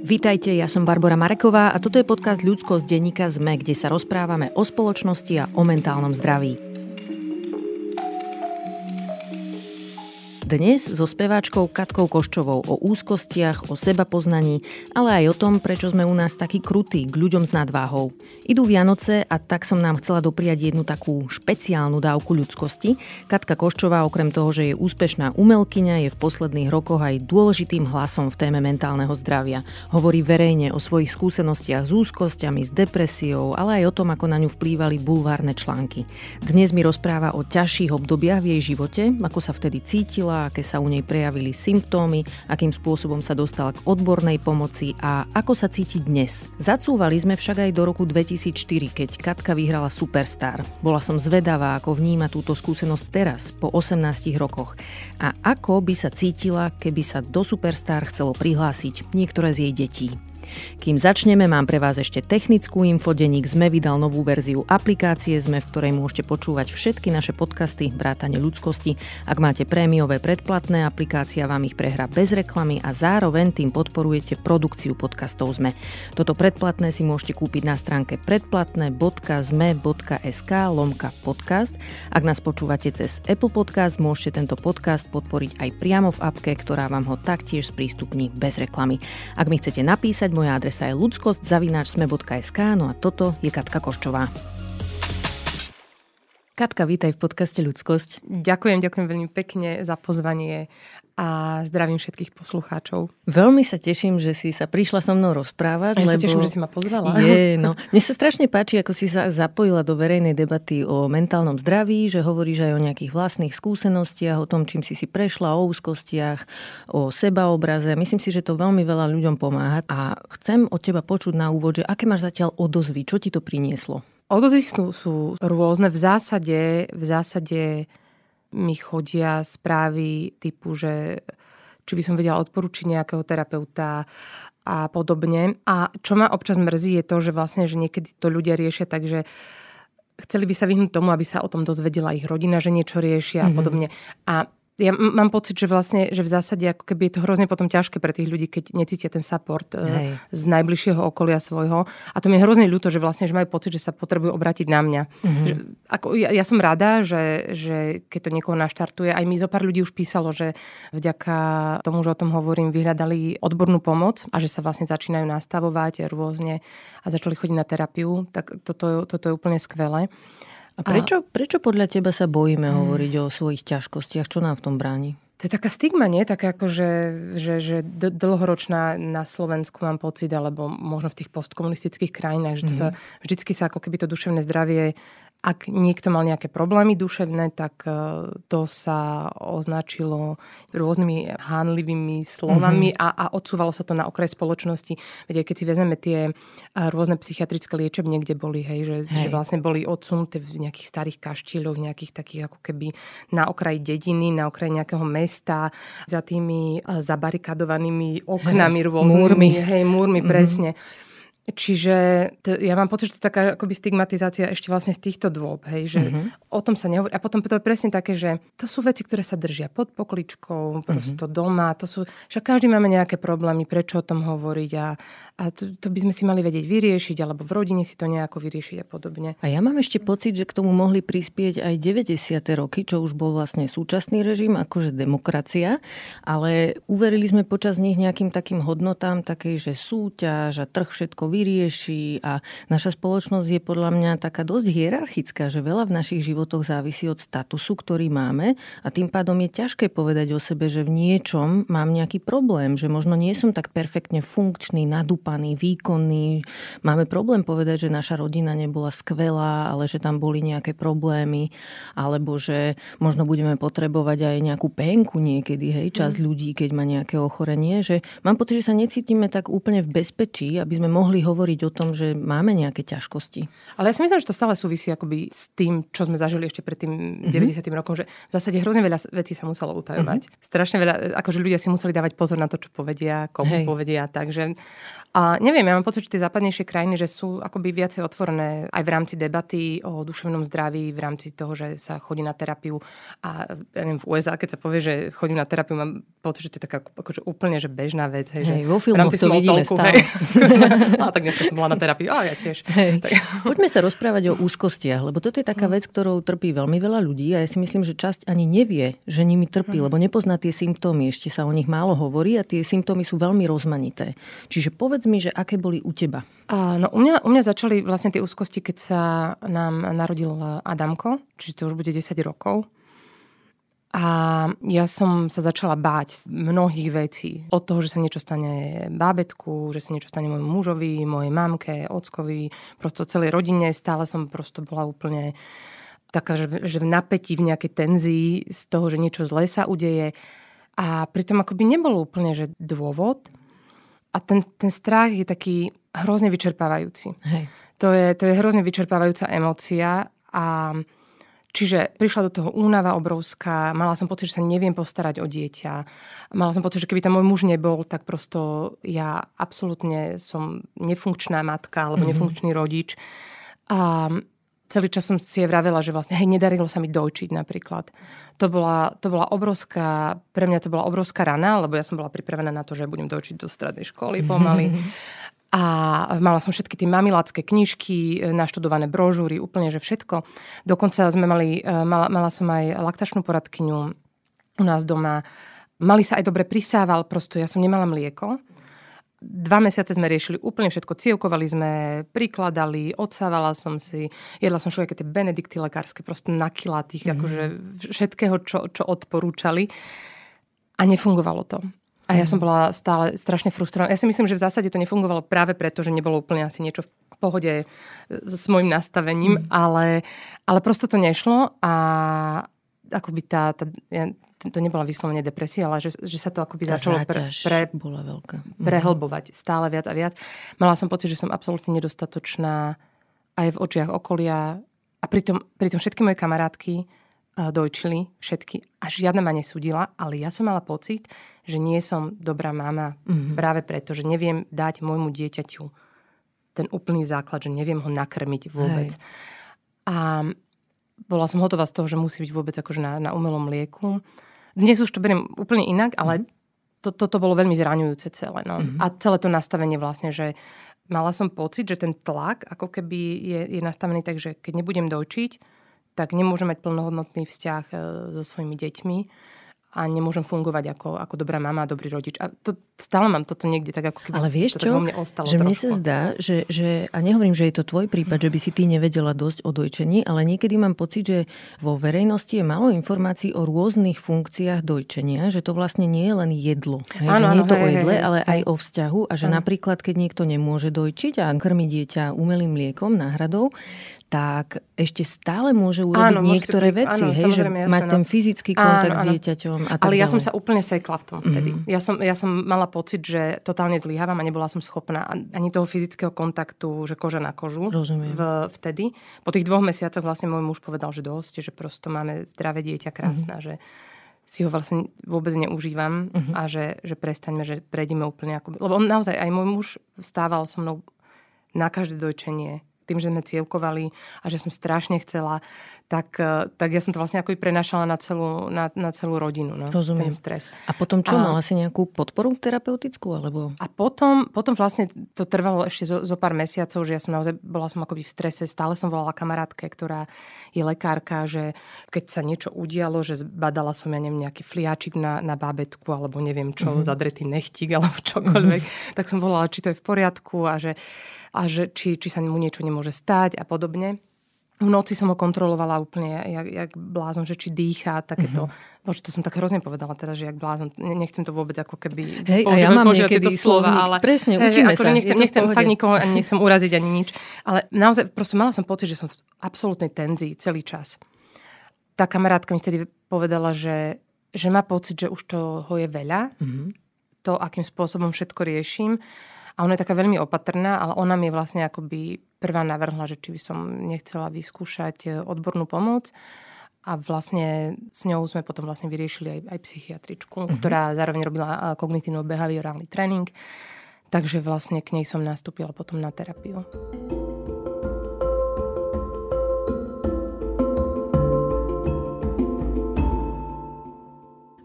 Vítajte, ja som Barbara Mareková a toto je podcast Ľudskosť denníka ZME, kde sa rozprávame o spoločnosti a o mentálnom zdraví. Dnes so speváčkou Katkou Koščovou o úzkostiach, o seba poznaní, ale aj o tom, prečo sme u nás takí krutí k ľuďom s nadváhou. Idú Vianoce a tak som nám chcela dopriať jednu takú špeciálnu dávku ľudskosti. Katka Koščová okrem toho, že je úspešná umelkyňa, je v posledných rokoch aj dôležitým hlasom v téme mentálneho zdravia. Hovorí verejne o svojich skúsenostiach s úzkosťami, s depresiou, ale aj o tom, ako na ňu vplývali bulvárne články. Dnes mi rozpráva o ťažších obdobiach v jej živote, ako sa vtedy cítila, aké sa u nej prejavili symptómy, akým spôsobom sa dostala k odbornej pomoci a ako sa cíti dnes. Zacúvali sme však aj do roku 2004, keď Katka vyhrala Superstar. Bola som zvedavá, ako vníma túto skúsenosť teraz, po 18 rokoch. A ako by sa cítila, keby sa do Superstar chcelo prihlásiť niektoré z jej detí. Kým začneme, mám pre vás ešte technickú infodeník. Sme vydal novú verziu aplikácie Sme, v ktorej môžete počúvať všetky naše podcasty, vrátane ľudskosti. Ak máte prémiové predplatné, aplikácia vám ich prehrá bez reklamy a zároveň tým podporujete produkciu podcastov Sme. Toto predplatné si môžete kúpiť na stránke predplatné.zme.sk lomka podcast. Ak nás počúvate cez Apple Podcast, môžete tento podcast podporiť aj priamo v apke, ktorá vám ho taktiež sprístupní bez reklamy. Ak mi chcete napísať, moja adresa je ludskosť.sme.sk, no a toto je Katka Koščová. Katka, vítaj v podcaste Ľudskosť. Ďakujem, ďakujem veľmi pekne za pozvanie a zdravím všetkých poslucháčov. Veľmi sa teším, že si sa prišla so mnou rozprávať. Ja lebo... sa teším, že si ma pozvala. Je, no. Mne sa strašne páči, ako si sa zapojila do verejnej debaty o mentálnom zdraví, že hovoríš aj o nejakých vlastných skúsenostiach, o tom, čím si si prešla, o úzkostiach, o sebaobraze. Myslím si, že to veľmi veľa ľuďom pomáha. A chcem od teba počuť na úvod, že aké máš zatiaľ odozvy, čo ti to prinieslo? Odozvy sú, sú rôzne. V zásade, v zásade mi chodia správy typu, že či by som vedela odporučiť nejakého terapeuta a podobne. A čo ma občas mrzí je to, že vlastne, že niekedy to ľudia riešia tak, že chceli by sa vyhnúť tomu, aby sa o tom dozvedela ich rodina, že niečo riešia mm-hmm. a mhm. podobne. A ja mám pocit, že vlastne, že v zásade ako keby je to hrozne potom ťažké pre tých ľudí, keď necítia ten support e, Hej. z najbližšieho okolia svojho. A to mi je hrozne ľúto, že vlastne, že majú pocit, že sa potrebujú obrátiť na mňa. Mm-hmm. Že, ako, ja, ja som rada, že, že keď to niekoho naštartuje, aj mi zo pár ľudí už písalo, že vďaka tomu, že o tom hovorím, vyhľadali odbornú pomoc a že sa vlastne začínajú nastavovať rôzne a začali chodiť na terapiu, tak toto, toto je úplne skvelé. A prečo, a... prečo podľa teba sa bojíme hmm. hovoriť o svojich ťažkostiach? Čo nám v tom bráni? To je taká stigma, nie? Taká ako, že, že, že dlhoročná na Slovensku mám pocit, alebo možno v tých postkomunistických krajinách, že to mm-hmm. sa vždycky sa ako keby to duševné zdravie ak niekto mal nejaké problémy duševné, tak e, to sa označilo rôznymi hánlivými slovami mm-hmm. a, a odsúvalo sa to na okraj spoločnosti. Veď keď si vezmeme tie e, rôzne psychiatrické liečebne, kde boli, hej, že, hej. že vlastne boli odsunuté v nejakých starých kaštieľoch, v nejakých takých ako keby na okraji dediny, na okraji nejakého mesta, za tými e, zabarikadovanými oknami hej. rôznymi. Múrmi. Hej, múrmi, mm-hmm. presne. Čiže to, ja mám pocit, že to je taká akoby stigmatizácia ešte vlastne z týchto dôb, hej, že mm-hmm. o tom sa nehovorí. A potom to je presne také, že to sú veci, ktoré sa držia pod pokličkou, prosto mm-hmm. doma, to sú, že každý máme nejaké problémy, prečo o tom hovoriť a, a to, to by sme si mali vedieť vyriešiť, alebo v rodine si to nejako vyriešiť a podobne. A ja mám ešte pocit, že k tomu mohli prispieť aj 90. roky, čo už bol vlastne súčasný režim, akože demokracia, ale uverili sme počas nich nejakým takým hodnotám, takej, že súťaž a trh všetko vyrieši vyrieši a naša spoločnosť je podľa mňa taká dosť hierarchická, že veľa v našich životoch závisí od statusu, ktorý máme a tým pádom je ťažké povedať o sebe, že v niečom mám nejaký problém, že možno nie som tak perfektne funkčný, nadúpaný, výkonný. Máme problém povedať, že naša rodina nebola skvelá, ale že tam boli nejaké problémy, alebo že možno budeme potrebovať aj nejakú penku niekedy, hej, čas mm. ľudí, keď má nejaké ochorenie, že mám pocit, že sa necítime tak úplne v bezpečí, aby sme mohli hovoriť o tom, že máme nejaké ťažkosti. Ale ja si myslím, že to stále súvisí akoby s tým, čo sme zažili ešte pred tým mm-hmm. 90. rokom, že v zásade hrozne veľa vecí sa muselo utajovať. Mm-hmm. Strašne veľa, akože ľudia si museli dávať pozor na to, čo povedia, komu Hej. povedia. Takže a neviem, ja mám pocit, že tie západnejšie krajiny, že sú akoby viacej otvorené aj v rámci debaty o duševnom zdraví, v rámci toho, že sa chodí na terapiu. A ja neviem, v USA, keď sa povie, že chodím na terapiu, mám pocit, že to je taká akože úplne že bežná vec. Hej, hej, že vo filmoch to vidíme stále. Hej. a tak dneska som bola na terapii, a ja tiež. Hej. Tak. Poďme sa rozprávať o úzkostiach, lebo toto je taká mm. vec, ktorou trpí veľmi veľa ľudí a ja si myslím, že časť ani nevie, že nimi trpí, mm. lebo nepozná tie symptómy, ešte sa o nich málo hovorí a tie symptómy sú veľmi rozmanité. Čiže povedz mi, že aké boli u teba? No, u, mňa, u mňa začali vlastne tie úzkosti, keď sa nám narodil Adamko, čiže to už bude 10 rokov. A ja som sa začala báť mnohých vecí. Od toho, že sa niečo stane bábetku, že sa niečo stane môjmu mužovi, mojej mamke, ockovi, prosto celej rodine. Stále som prosto bola úplne taká, že, že v napätí, v nejakej tenzii z toho, že niečo zlé sa udeje. A pritom akoby nebolo úplne, že dôvod. A ten, ten strach je taký hrozne vyčerpávajúci. Hej. To, je, to je hrozne vyčerpávajúca emócia a Čiže prišla do toho únava obrovská, mala som pocit, že sa neviem postarať o dieťa. Mala som pocit, že keby tam môj muž nebol, tak prosto ja absolútne som nefunkčná matka alebo mm-hmm. nefunkčný rodič. A celý čas som si je vravela, že vlastne, hej, nedarilo sa mi dojčiť napríklad. To bola, to bola obrovská, pre mňa to bola obrovská rana, lebo ja som bola pripravená na to, že budem dojčiť do strednej školy pomaly. A mala som všetky tie mamilácké knižky, e, naštudované brožúry, úplne, že všetko. Dokonca sme mali, e, mala, mala som aj laktačnú poradkyňu u nás doma. Mali sa aj dobre prisával, prosto ja som nemala mlieko. Dva mesiace sme riešili úplne všetko. Cievkovali sme, prikladali, odsávala som si, jedla som všetky tie benedikty lekárske, prosto na kila tých, mm. akože všetkého, čo, čo odporúčali. A nefungovalo to. A ja som bola stále strašne frustrovaná. Ja si myslím, že v zásade to nefungovalo práve preto, že nebolo úplne asi niečo v pohode s môjim nastavením, mm. ale, ale prosto to nešlo a akoby tá, tá ja, to nebolo vyslovene depresia, ale že, že sa to akoby tá začalo pre, pre, bola veľká. Mhm. prehlbovať stále viac a viac. Mala som pocit, že som absolútne nedostatočná aj v očiach okolia a pritom, pritom všetky moje kamarátky dojčili všetky a žiadna ma nesúdila, ale ja som mala pocit, že nie som dobrá mama mm-hmm. práve preto, že neviem dať môjmu dieťaťu ten úplný základ, že neviem ho nakrmiť vôbec. Hej. A bola som hotová z toho, že musí byť vôbec akože na, na umelom lieku. Dnes už to beriem úplne inak, ale mm-hmm. to, toto bolo veľmi zraňujúce celé. No. Mm-hmm. A celé to nastavenie vlastne, že mala som pocit, že ten tlak ako keby je, je nastavený tak, že keď nebudem dojčiť, tak nemôžem mať plnohodnotný vzťah e, so svojimi deťmi a nemôžem fungovať ako, ako dobrá mama dobrý rodič. A to, stále mám toto niekde tak ako keby Ale vieš čo? mne ostalo že trošku. mne sa zdá, že, že, a nehovorím, že je to tvoj prípad, mm. že by si ty nevedela dosť o dojčení, ale niekedy mám pocit, že vo verejnosti je málo informácií o rôznych funkciách dojčenia, že to vlastne nie je len jedlo. Hej, áno, že nie je to hej, o jedle, hej, ale hej. aj o vzťahu a že Áno. napríklad, keď niekto nemôže dojčiť a krmi dieťa umelým mliekom, náhradou, tak ešte stále môže urobiť Áno, niektoré pri- veci, áno, hej, že jasné, mať no. ten fyzický kontakt Áno, s dieťaťom a tak Ale ja ďalej. som sa úplne sekla v tom vtedy. Mhm. Mm-hmm. Ja, som, ja som mala pocit, že totálne zlyhávam a nebola som schopná ani toho fyzického kontaktu, že koža na kožu. Rozumiem. V, vtedy. Po tých dvoch mesiacoch vlastne môj muž povedal, že dosť, že prosto máme zdravé dieťa, krásne, mm-hmm. že si ho vlastne vôbec neužívam Mhm. a že, že prestaňme, že prejdeme úplne ako... Lebo on naozaj, aj môj muž vstával so mnou na každé dojčenie tým, že sme cievkovali a že som strašne chcela, tak, eh, tak ja som to vlastne ako prenašala na celú, na, na celú rodinu. No, Rozumiem. Ten stres. A potom čo, A- mala si nejakú podporu terapeutickú? Alebo... A potom, potom vlastne to trvalo ešte zo, zo pár mesiacov, že ja som naozaj bola som akoby v strese. Stále som volala kamarátke, ktorá je lekárka, že keď sa niečo udialo, že zbadala som, ja neviem, nejaký fliačik na, na bábetku, alebo neviem čo, mm-hmm. zadretý nechtík, alebo čokoľvek, mm-hmm. tak som volala, či to je v poriadku a že, a že či, či sa mu niečo nemôže stať a podobne. V noci som ho kontrolovala úplne, jak, jak blázon, že či dýcha, takéto. Mm-hmm. Bože, to som tak hrozne povedala teraz, že jak blázon. Ne- Nechcem to vôbec ako keby Hej, a používať- ja mám používať tieto slova, ale Presne, hej, učíme akože sa, Nechcem, nechcem fakt nikoho ani nechcem uraziť ani nič. Ale naozaj proste mala som pocit, že som v absolútnej tenzii celý čas. Tá kamarátka mi vtedy povedala, že, že má pocit, že už toho je veľa. Mhm. To, akým spôsobom všetko riešim. A ona je taká veľmi opatrná, ale ona mi vlastne akoby prvá navrhla, že či by som nechcela vyskúšať e, odbornú pomoc. A vlastne s ňou sme potom vlastne vyriešili aj, aj psychiatričku, mm-hmm. ktorá zároveň robila e, kognitívno-behaviorálny tréning. Takže vlastne k nej som nastúpila potom na terapiu.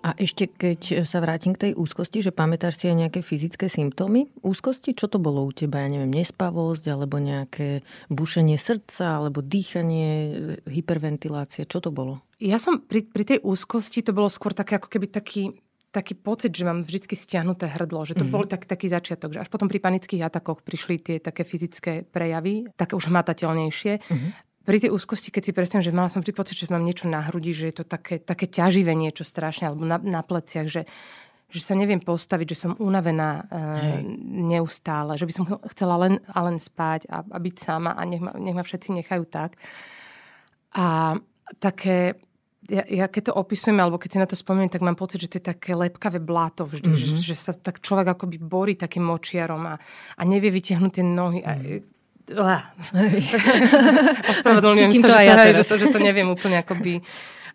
A ešte keď sa vrátim k tej úzkosti, že pamätáš si aj nejaké fyzické symptómy úzkosti? Čo to bolo u teba? Ja neviem, nespavosť, alebo nejaké bušenie srdca, alebo dýchanie, hyperventilácia. Čo to bolo? Ja som pri, pri tej úzkosti, to bolo skôr také ako keby taký taký pocit, že mám vždy stiahnuté hrdlo, že to mm-hmm. bol tak, taký začiatok, že až potom pri panických atakoch prišli tie také fyzické prejavy, také už hmatateľnejšie. Mm-hmm. Pri tej úzkosti, keď si predstavím, že mala som vždy pocit, že mám niečo na hrudi, že je to také, také ťaživé niečo strašne, alebo na, na pleciach, že, že sa neviem postaviť, že som unavená e, neustále, že by som chcela len, a len spať a, a byť sama a nech ma, nech ma všetci nechajú tak. A také ja, ja keď to opisujem, alebo keď si na to spomínam, tak mám pocit, že to je také lepkavé bláto vždy, mm-hmm. že, že sa tak človek akoby borí takým močiarom a, a nevie vytiahnuť tie nohy. Mm. A, Ospravedlňujem sa, že, ja to, že, že to neviem úplne akoby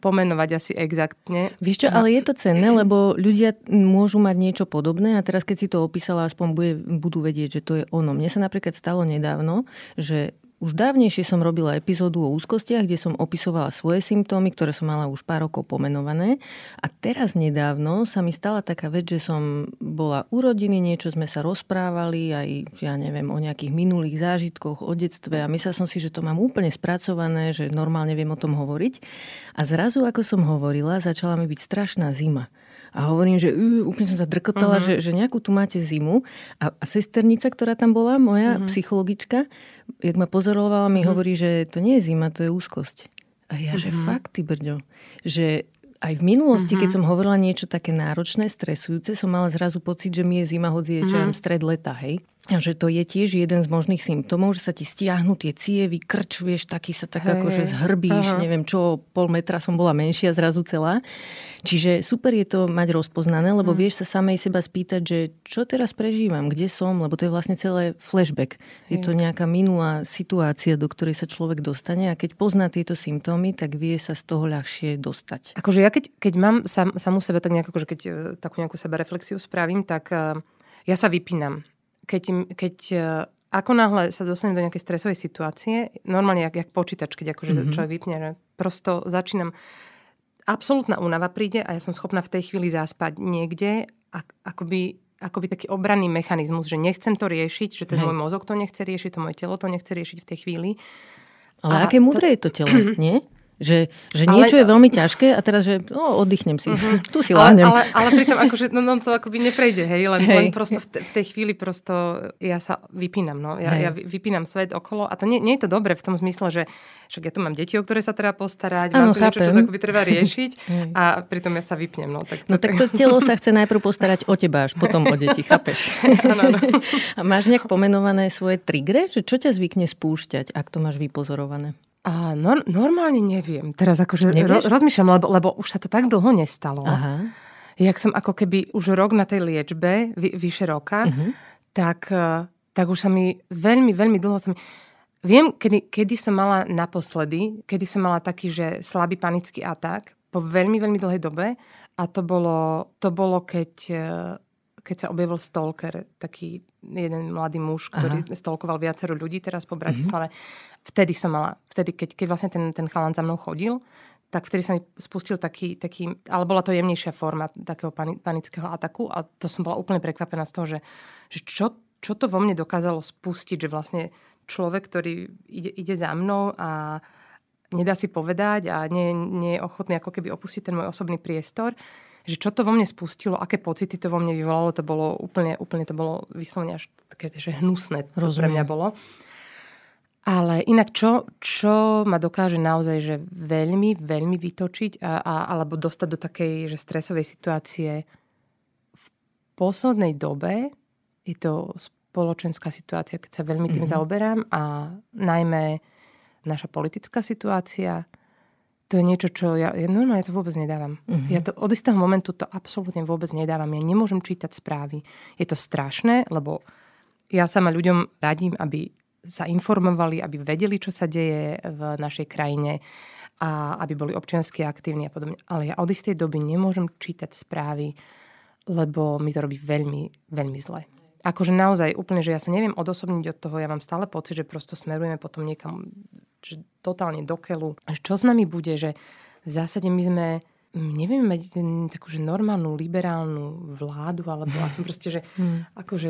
pomenovať asi exaktne. Vieš čo, ale je to cenné, lebo ľudia môžu mať niečo podobné a teraz keď si to opísala, aspoň bude, budú vedieť, že to je ono. Mne sa napríklad stalo nedávno, že už dávnejšie som robila epizódu o úzkostiach, kde som opisovala svoje symptómy, ktoré som mala už pár rokov pomenované. A teraz nedávno sa mi stala taká vec, že som bola u rodiny, niečo sme sa rozprávali, aj ja neviem, o nejakých minulých zážitkoch, o detstve a myslela som si, že to mám úplne spracované, že normálne viem o tom hovoriť. A zrazu, ako som hovorila, začala mi byť strašná zima a hovorím, že uh, úplne som sa drkotala, uh-huh. že, že nejakú tu máte zimu. A, a sesternica, ktorá tam bola, moja uh-huh. psychologička, jak ma pozorovala, mi uh-huh. hovorí, že to nie je zima, to je úzkosť. A ja, uh-huh. že fakt, ty brďo, že aj v minulosti, uh-huh. keď som hovorila niečo také náročné, stresujúce, som mala zrazu pocit, že mi je zima, hoci je uh-huh. stred leta, hej že to je tiež jeden z možných symptómov, že sa ti stiahnu tie cievy, krč, vieš, taký sa tak hey, akože zhrbíš, aha. neviem čo, pol metra som bola menšia zrazu celá. Čiže super je to mať rozpoznané, lebo mm. vieš sa samej seba spýtať, že čo teraz prežívam, kde som, lebo to je vlastne celé flashback. Je to nejaká minulá situácia, do ktorej sa človek dostane a keď pozná tieto symptómy, tak vie sa z toho ľahšie dostať. Akože ja keď, keď mám sam, samú sebe tak nejako, akože keď e, takú nejakú sebereflexiu spravím, tak uh, ja sa vypínam keď, keď e, ako náhle sa dostanem do nejakej stresovej situácie, normálne jak, jak počítač, keď akože mm-hmm. človek vypne, že prosto začínam, absolútna únava príde a ja som schopná v tej chvíli zaspať niekde, akoby, akoby taký obranný mechanizmus, že nechcem to riešiť, že ten Hej. môj mozog to nechce riešiť, to moje telo to nechce riešiť v tej chvíli. Ale a aké múdre to... je to telo, nie? Že, že niečo ale, je veľmi ťažké a teraz, že oh, oddychnem si, uh-huh. tu si láhnem. Ale, ale, ale pritom akože, no, no, to akoby neprejde, hej, len, hej. len prosto v, te, v tej chvíli prosto ja sa vypínam, no. Ja, ja vypínam svet okolo a to nie, nie je to dobre v tom zmysle, že však ja tu mám deti, o ktoré sa treba postarať, ano, mám tu niečo, čo akoby treba riešiť a pritom ja sa vypnem, no. Tak to, no tak to telo sa chce najprv postarať o teba, až potom o deti, chápeš? ano, ano. A máš nejak pomenované svoje trigre, že čo ťa zvykne spúšťať, ak to máš vypozorované? A no, normálne neviem. Teraz akože ro, rozmýšľam, lebo, lebo už sa to tak dlho nestalo. Aha. Jak som ako keby už rok na tej liečbe, vy, vyše roka, uh-huh. tak, e, tak už sa mi veľmi, veľmi dlho sa mi... Viem, kedy, kedy som mala naposledy, kedy som mala taký, že slabý panický atak po veľmi, veľmi dlhej dobe a to bolo, to bolo keď, e, keď sa objavil stalker, taký jeden mladý muž, ktorý Aha. stolkoval viacero ľudí teraz po Bratislave. Uh-huh vtedy som mala, vtedy keď, keď vlastne ten, ten chalan za mnou chodil, tak vtedy sa mi spustil taký, taký ale bola to jemnejšia forma takého panického ataku a to som bola úplne prekvapená z toho, že, že čo, čo to vo mne dokázalo spustiť, že vlastne človek, ktorý ide, ide za mnou a nedá si povedať a nie, nie je ochotný ako keby opustiť ten môj osobný priestor, že čo to vo mne spustilo, aké pocity to vo mne vyvolalo, to bolo úplne, úplne to bolo vyslovene až také, že hnusné to pre mňa bolo. Ale inak, čo, čo ma dokáže naozaj že veľmi, veľmi vytočiť a, a, alebo dostať do takej že stresovej situácie v poslednej dobe, je to spoločenská situácia, keď sa veľmi tým mm-hmm. zaoberám a najmä naša politická situácia, to je niečo, čo ja, ja no, no, ja to vôbec nedávam. Mm-hmm. Ja to od istého momentu to absolútne vôbec nedávam. Ja nemôžem čítať správy. Je to strašné, lebo ja sama ľuďom radím, aby sa informovali, aby vedeli, čo sa deje v našej krajine a aby boli občiansky aktívni a podobne. Ale ja od istej doby nemôžem čítať správy, lebo mi to robí veľmi, veľmi zle. Akože naozaj úplne, že ja sa neviem odosobniť od toho, ja mám stále pocit, že prosto smerujeme potom niekam že totálne do keľu. Čo s nami bude, že v zásade my sme nevieme mať takú, že normálnu, liberálnu vládu, alebo aspoň proste, že hmm. akože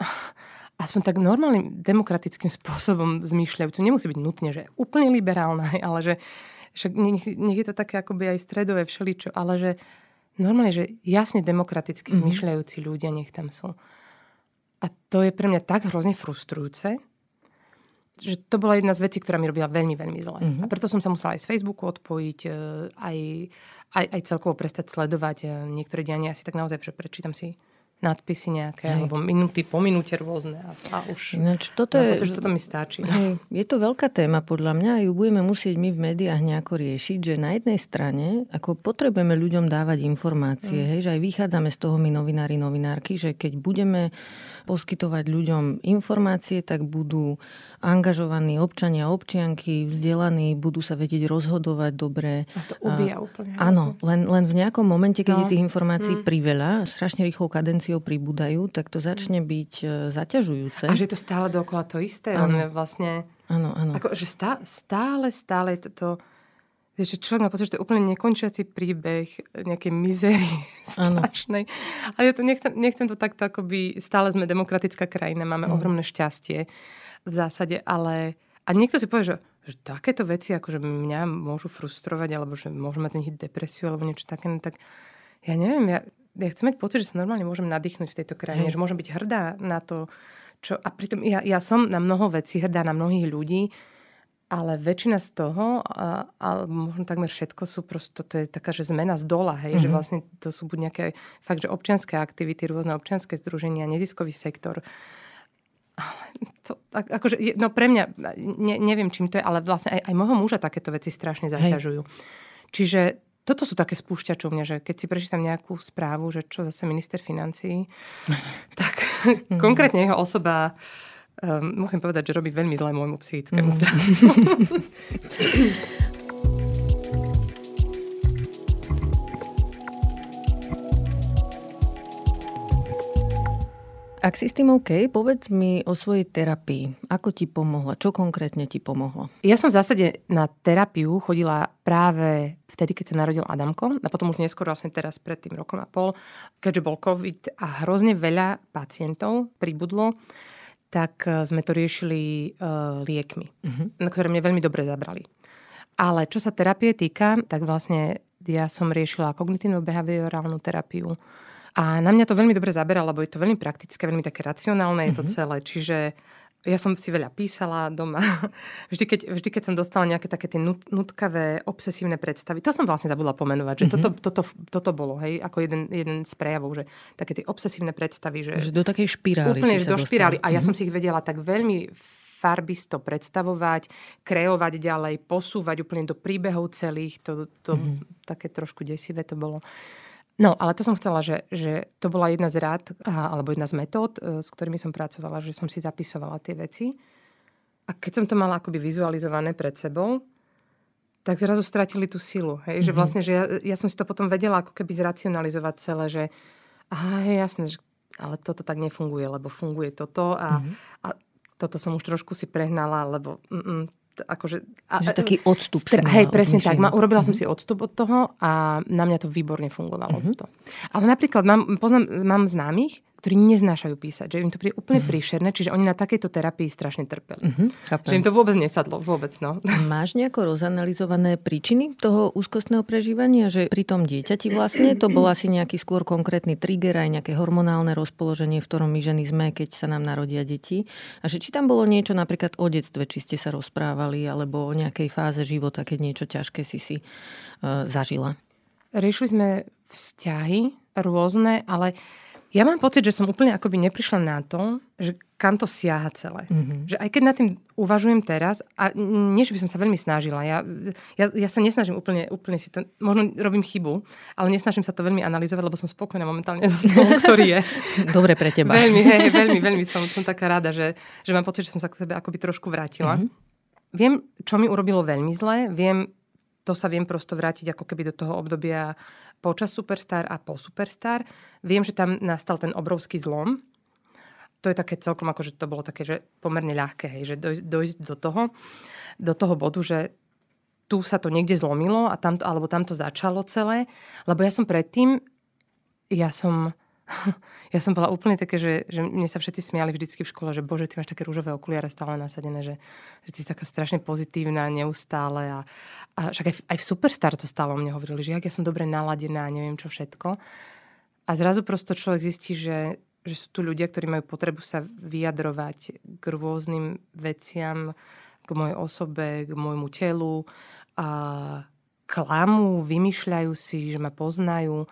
aspoň tak normálnym demokratickým spôsobom zmýšľajúcu. Nemusí byť nutne, že úplne liberálna, ale že však nech, nech je to také akoby aj stredové všeličo, ale že normálne, že jasne demokraticky mm-hmm. zmyšľajúci ľudia nech tam sú. A to je pre mňa tak hrozne frustrujúce, že to bola jedna z vecí, ktorá mi robila veľmi, veľmi zle. Mm-hmm. A preto som sa musela aj z Facebooku odpojiť, e, aj, aj, aj celkovo prestať sledovať e, niektoré diania. Asi tak naozaj, že prečítam si nadpisy nejaké, hej. alebo minúty po minúte rôzne a, a už Ináč, toto je, pocit, že toto mi stačí. Hej, je to veľká téma podľa mňa a ju budeme musieť my v médiách nejako riešiť, že na jednej strane ako potrebujeme ľuďom dávať informácie, mm. hej, že aj vychádzame z toho my novinári, novinárky, že keď budeme poskytovať ľuďom informácie, tak budú angažovaní občania, občianky, vzdelaní, budú sa vedieť rozhodovať dobre. A to ubíja úplne. Áno, len, len v nejakom momente, keď no. je tých informácií hmm. priveľa, strašne rýchlou kadenciou pribúdajú, tak to začne byť e, zaťažujúce. A že je to stále dokola to isté. Áno. vlastne... Áno, áno. Ako, že stále, stále, stále to, to že človek má pocit, že to je úplne nekončiaci príbeh nejakej mizery strašnej. Ale ja to nechcem, nechcem to takto, akoby stále sme demokratická krajina, máme mm. ohromné šťastie v zásade, ale a niekto si povie, že, že takéto veci akože mňa môžu frustrovať, alebo že môžem mať nejaký depresiu, alebo niečo také, no tak ja neviem, ja, ja chcem mať pocit, že sa normálne môžem nadýchnuť v tejto krajine, Hej. že môžem byť hrdá na to, čo... A pritom ja, ja som na mnoho vecí hrdá, na mnohých ľudí, ale väčšina z toho, a, a možno takmer všetko sú prosto, to je taká, že zmena z dola, hej, mm-hmm. že mhm. vlastne to sú buď nejaké fakt, že občianské aktivity, rôzne občianské združenia, neziskový sektor, to, akože, no pre mňa, ne, neviem čím to je, ale vlastne aj, aj môjho muža takéto veci strašne zaťažujú. Hej. Čiže toto sú také spúšťače u mňa, že keď si prečítam nejakú správu, že čo zase minister financí, tak mm. konkrétne jeho osoba um, musím povedať, že robí veľmi zle môjmu psychickému mm. zdraviu. Ak si s tým OK, povedz mi o svojej terapii. Ako ti pomohla? Čo konkrétne ti pomohlo? Ja som v zásade na terapiu chodila práve vtedy, keď sa narodil Adamko a potom už neskôr vlastne teraz pred tým rokom a pol, keďže bol COVID a hrozne veľa pacientov pribudlo, tak eh, sme to riešili uh, liekmi, na ktoré mne veľmi dobre zabrali. Ale čo sa terapie týka, tak vlastne ja som riešila kognitívno-behaviorálnu terapiu, a na mňa to veľmi dobre zaberá, lebo je to veľmi praktické, veľmi také racionálne je to mm-hmm. celé. Čiže ja som si veľa písala doma. Vždy keď, vždy, keď som dostala nejaké také tie nut, nutkavé, obsesívne predstavy, to som vlastne zabudla pomenovať, že mm-hmm. toto, toto, toto bolo, hej, ako jeden, jeden z prejavov, že také tie obsesívne predstavy, že... Že do takej špirály Úplne, že do špirály. A ja mm-hmm. som si ich vedela tak veľmi farbisto predstavovať, kreovať ďalej, posúvať úplne do príbehov celých. To, to mm-hmm. také trošku desivé to bolo. No, ale to som chcela, že, že to bola jedna z rád, alebo jedna z metód, e, s ktorými som pracovala, že som si zapisovala tie veci. A keď som to mala akoby vizualizované pred sebou, tak zrazu stratili tú silu. Hej? Mm-hmm. Že mhm. vlastne, že ja, ja som si to potom vedela ako keby zracionalizovať celé, že aha, je jasné, že, ale toto tak nefunguje, lebo funguje toto a, mm-hmm. a toto som už trošku si prehnala, lebo mm, akože... A, že taký odstup. Str- hej, presne tak. Ma, urobila mm-hmm. som mhm. si odstup od toho a na mňa to výborne fungovalo. Mm-hmm. To. Ale napríklad mám, poznám, mám známych, ktorí neznášajú písať, že im to príde úplne mm-hmm. príšerné, čiže oni na takejto terapii strašne trpeli. Mm-hmm, že im to vôbec nesadlo, vôbec. No. Máš nejako rozanalizované príčiny toho úzkostného prežívania, že pri tom dieťati vlastne to bol asi nejaký skôr konkrétny trigger, aj nejaké hormonálne rozpoloženie, v ktorom my ženy sme, keď sa nám narodia deti. A že či tam bolo niečo napríklad o detstve, či ste sa rozprávali, alebo o nejakej fáze života, keď niečo ťažké si si uh, zažila. Riešili sme vzťahy rôzne, ale ja mám pocit, že som úplne akoby neprišla na to, že kam to siaha celé. Mm-hmm. Že aj keď nad tým uvažujem teraz, a nie, že by som sa veľmi snažila, ja, ja, ja sa nesnažím úplne, úplne si to, možno robím chybu, ale nesnažím sa to veľmi analyzovať, lebo som spokojná momentálne so stavom, ktorý je. Dobre pre teba. veľmi, hej, veľmi, veľmi som, som taká rada, že, že mám pocit, že som sa k sebe akoby trošku vrátila. Mm-hmm. Viem, čo mi urobilo veľmi zle, viem, to sa viem prosto vrátiť ako keby do toho obdobia počas Superstar a po Superstar. Viem, že tam nastal ten obrovský zlom. To je také celkom ako, že to bolo také, že pomerne ľahké, hej, že dojsť, dojsť do toho, do toho bodu, že tu sa to niekde zlomilo a tamto, alebo tam to začalo celé. Lebo ja som predtým, ja som, ja som bola úplne také, že, že mne sa všetci smiali vždycky v škole, že bože, ty máš také rúžové okuliare stále nasadené, že, že ty si taká strašne pozitívna, neustále. A, a však aj v, aj v Superstar to stále o mne hovorili, že jak ja som dobre naladená, neviem čo všetko. A zrazu prosto človek zistí, že, že sú tu ľudia, ktorí majú potrebu sa vyjadrovať k rôznym veciam, k mojej osobe, k môjmu telu, a klamú, vymýšľajú si, že ma poznajú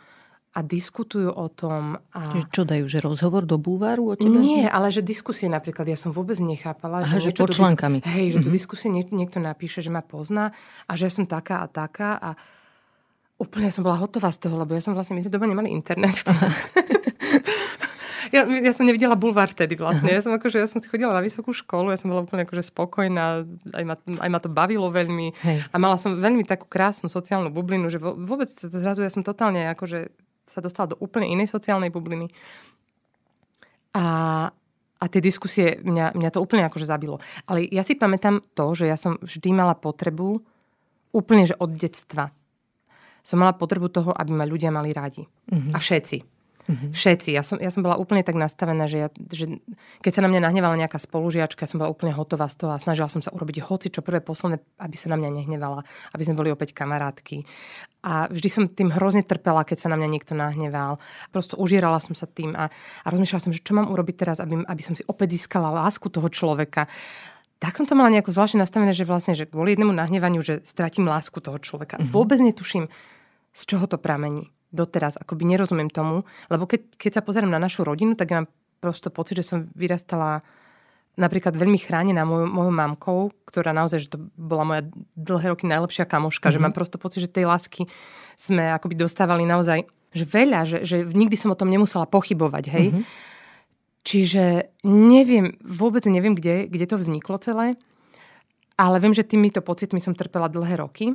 a diskutujú o tom. A... Čo dajú, že rozhovor do búvaru o tebe? Nie, ale že diskusie napríklad, ja som vôbec nechápala. Aha, že, že pod článkami. Disk... Hej, že mm-hmm. do diskusie niek- niekto napíše, že ma pozná a že ja som taká a taká a úplne som bola hotová z toho, lebo ja som vlastne, my sme doma nemali internet. ja, ja som nevidela bulvár vtedy vlastne. Ja som, akože, ja som si chodila na vysokú školu, ja som bola úplne akože spokojná, aj ma, aj ma to bavilo veľmi. Hej. A mala som veľmi takú krásnu sociálnu bublinu, že vôbec zrazu ja som totálne akože sa dostala do úplne inej sociálnej bubliny. A, a tie diskusie, mňa, mňa to úplne akože zabilo. Ale ja si pamätám to, že ja som vždy mala potrebu, úplne že od detstva, som mala potrebu toho, aby ma ľudia mali radi. Mm-hmm. A všetci. Mm-hmm. Všetci. Ja som, ja som bola úplne tak nastavená, že, ja, že keď sa na mňa nahnevala nejaká spolužiačka, som bola úplne hotová z toho a snažila som sa urobiť hoci čo prvé posledné, aby sa na mňa nehnevala, aby sme boli opäť kamarátky. A vždy som tým hrozne trpela, keď sa na mňa niekto nahneval. Prosto užierala som sa tým a, a rozmýšľala som, že čo mám urobiť teraz, aby, aby som si opäť získala lásku toho človeka tak som to mala nejako zvláštne nastavené, že vlastne, že kvôli jednému nahnevaniu, že stratím lásku toho človeka. Mm-hmm. Vôbec netuším, z čoho to pramení doteraz akoby nerozumiem tomu, lebo keď, keď sa pozerám na našu rodinu, tak ja mám prosto pocit, že som vyrastala napríklad veľmi chránená mojou, mojou mamkou, ktorá naozaj, že to bola moja dlhé roky najlepšia kamoška, mm-hmm. že mhm. mám prosto pocit, že tej lásky sme akoby dostávali naozaj že veľa, že, že nikdy som o tom nemusela pochybovať, hej. Mm-hmm. Čiže neviem, vôbec neviem, kde, kde to vzniklo celé, ale viem, že týmito pocitmi som trpela dlhé roky.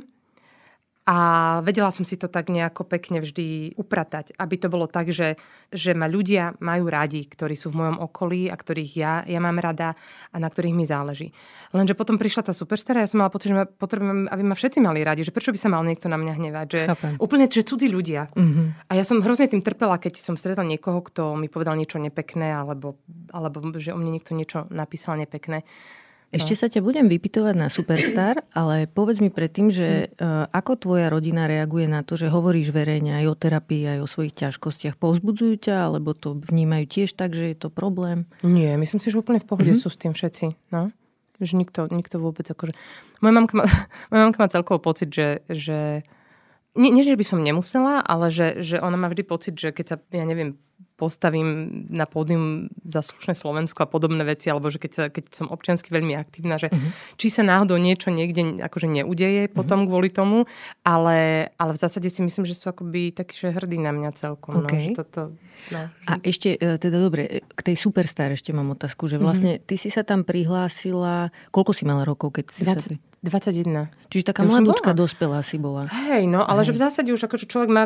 A vedela som si to tak nejako pekne vždy upratať, aby to bolo tak, že, že ma ľudia majú radi, ktorí sú v mojom okolí a ktorých ja, ja mám rada a na ktorých mi záleží. Lenže potom prišla tá superstar a ja som mala pocit, že ma potrebujem, aby ma všetci mali radi, že prečo by sa mal niekto na mňa hnevať. Že úplne, že cudzí ľudia. Mm-hmm. A ja som hrozne tým trpela, keď som stretla niekoho, kto mi povedal niečo nepekné alebo, alebo že o mne niekto niečo napísal nepekné. Ešte sa ťa budem vypitovať na Superstar, ale povedz mi predtým, že uh, ako tvoja rodina reaguje na to, že hovoríš verejne aj o terapii, aj o svojich ťažkostiach. Povzbudzujú ťa, alebo to vnímajú tiež tak, že je to problém? Nie, myslím si, že úplne v pohode mm-hmm. sú s tým všetci. No? Že nikto, nikto vôbec akože... Moja mamka má, moja mamka má celkovo pocit, že, že nie, nie, že by som nemusela, ale že, že ona má vždy pocit, že keď sa, ja neviem, postavím na pódium za slušné Slovensko a podobné veci, alebo že keď, sa, keď som občiansky veľmi aktívna, že uh-huh. či sa náhodou niečo niekde akože neudeje uh-huh. potom kvôli tomu, ale, ale v zásade si myslím, že sú akoby takí, že hrdí na mňa celkom. Okay. No, že toto, no, že... A ešte, e, teda dobre, k tej Superstar ešte mám otázku, že vlastne uh-huh. ty si sa tam prihlásila, koľko si mala rokov, keď si 20, sa... 21. Čiže taká mladúčka dospelá si bola. Hej, no, ale Hej. že v zásade už akože človek má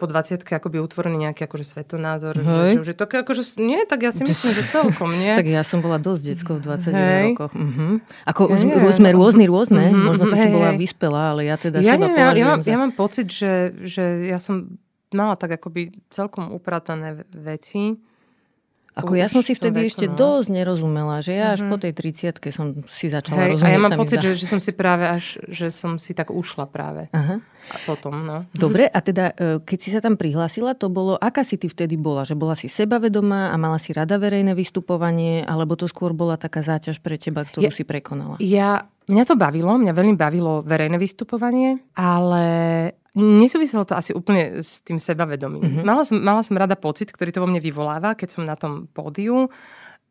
po 20 akoby utvorený nejaký akože svetonázor. Hej. Že, že, také akože, nie, tak ja si myslím, že celkom, nie? tak ja som bola dosť detskou v 21 Hej. rokoch. Uh-huh. Ako Hej. sme rôzni, rôzne. Uh-huh. Možno to Hej. si bola vyspelá, ale ja teda ja seba neviem, ja, ja, mám, za... ja mám pocit, že, že ja som mala tak akoby celkom upratané veci ako ja som si vtedy veku, ešte no. dosť nerozumela, že ja až mm-hmm. po tej 30 som si začala Hej, rozumieť. A ja mám pocit, že, že som si práve až, že som si tak ušla práve. Aha. A potom, no. Dobre, a teda e, keď si sa tam prihlásila, to bolo, aká si ty vtedy bola? Že bola si sebavedomá a mala si rada verejné vystupovanie, alebo to skôr bola taká záťaž pre teba, ktorú ja, si prekonala? Ja, mňa to bavilo, mňa veľmi bavilo verejné vystupovanie, ale Nesúviselo to asi úplne s tým sebavedomím. Mm-hmm. Mala, som, mala som rada pocit, ktorý to vo mne vyvoláva, keď som na tom pódiu.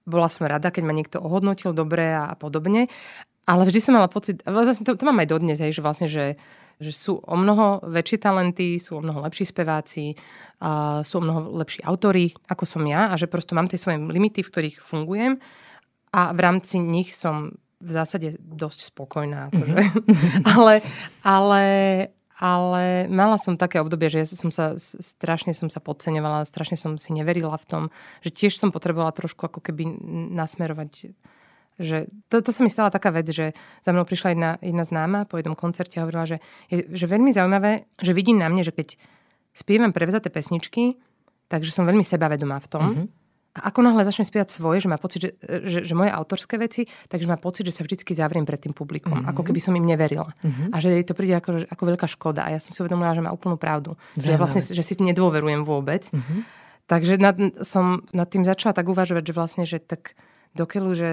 Bola som rada, keď ma niekto ohodnotil dobre a, a podobne. Ale vždy som mala pocit, vlastne to, to mám aj dodnes, hej, že vlastne, že, že sú o mnoho väčšie talenty, sú o mnoho lepší speváci, a sú o mnoho lepší autory, ako som ja a že prosto mám tie svoje limity, v ktorých fungujem a v rámci nich som v zásade dosť spokojná. Akože. Mm-hmm. ale, ale, ale mala som také obdobie, že ja som sa strašne som sa podceňovala, strašne som si neverila v tom, že tiež som potrebovala trošku ako keby nasmerovať že to, to sa mi stala taká vec, že za mnou prišla jedna, jedna známa po jednom koncerte a hovorila, že je že veľmi zaujímavé, že vidím na mne, že keď spievam prevzaté pesničky, takže som veľmi sebavedomá v tom. Mm-hmm. A ako náhle začnem spievať svoje, že má pocit, že, že, že moje autorské veci, takže má pocit, že sa vždycky zavriem pred tým publikom. Mm-hmm. Ako keby som im neverila. Mm-hmm. A že jej to príde ako, ako veľká škoda. A ja som si uvedomila, že má úplnú pravdu. Že ja vlastne že si nedôverujem vôbec. Mm-hmm. Takže nad, som nad tým začala tak uvažovať, že vlastne, že tak dokeľu, že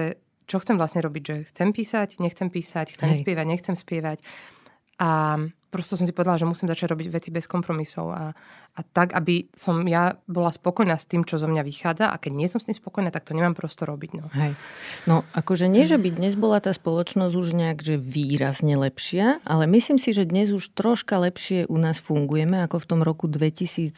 čo chcem vlastne robiť, že chcem písať, nechcem písať, chcem Hej. spievať, nechcem spievať. A prosto som si povedala, že musím začať robiť veci bez kompromisov a, a tak, aby som ja bola spokojná s tým, čo zo mňa vychádza a keď nie som s tým spokojná, tak to nemám prosto robiť. No, Hej. no akože nie, že by dnes bola tá spoločnosť už nejak že výrazne lepšia, ale myslím si, že dnes už troška lepšie u nás fungujeme ako v tom roku 2004,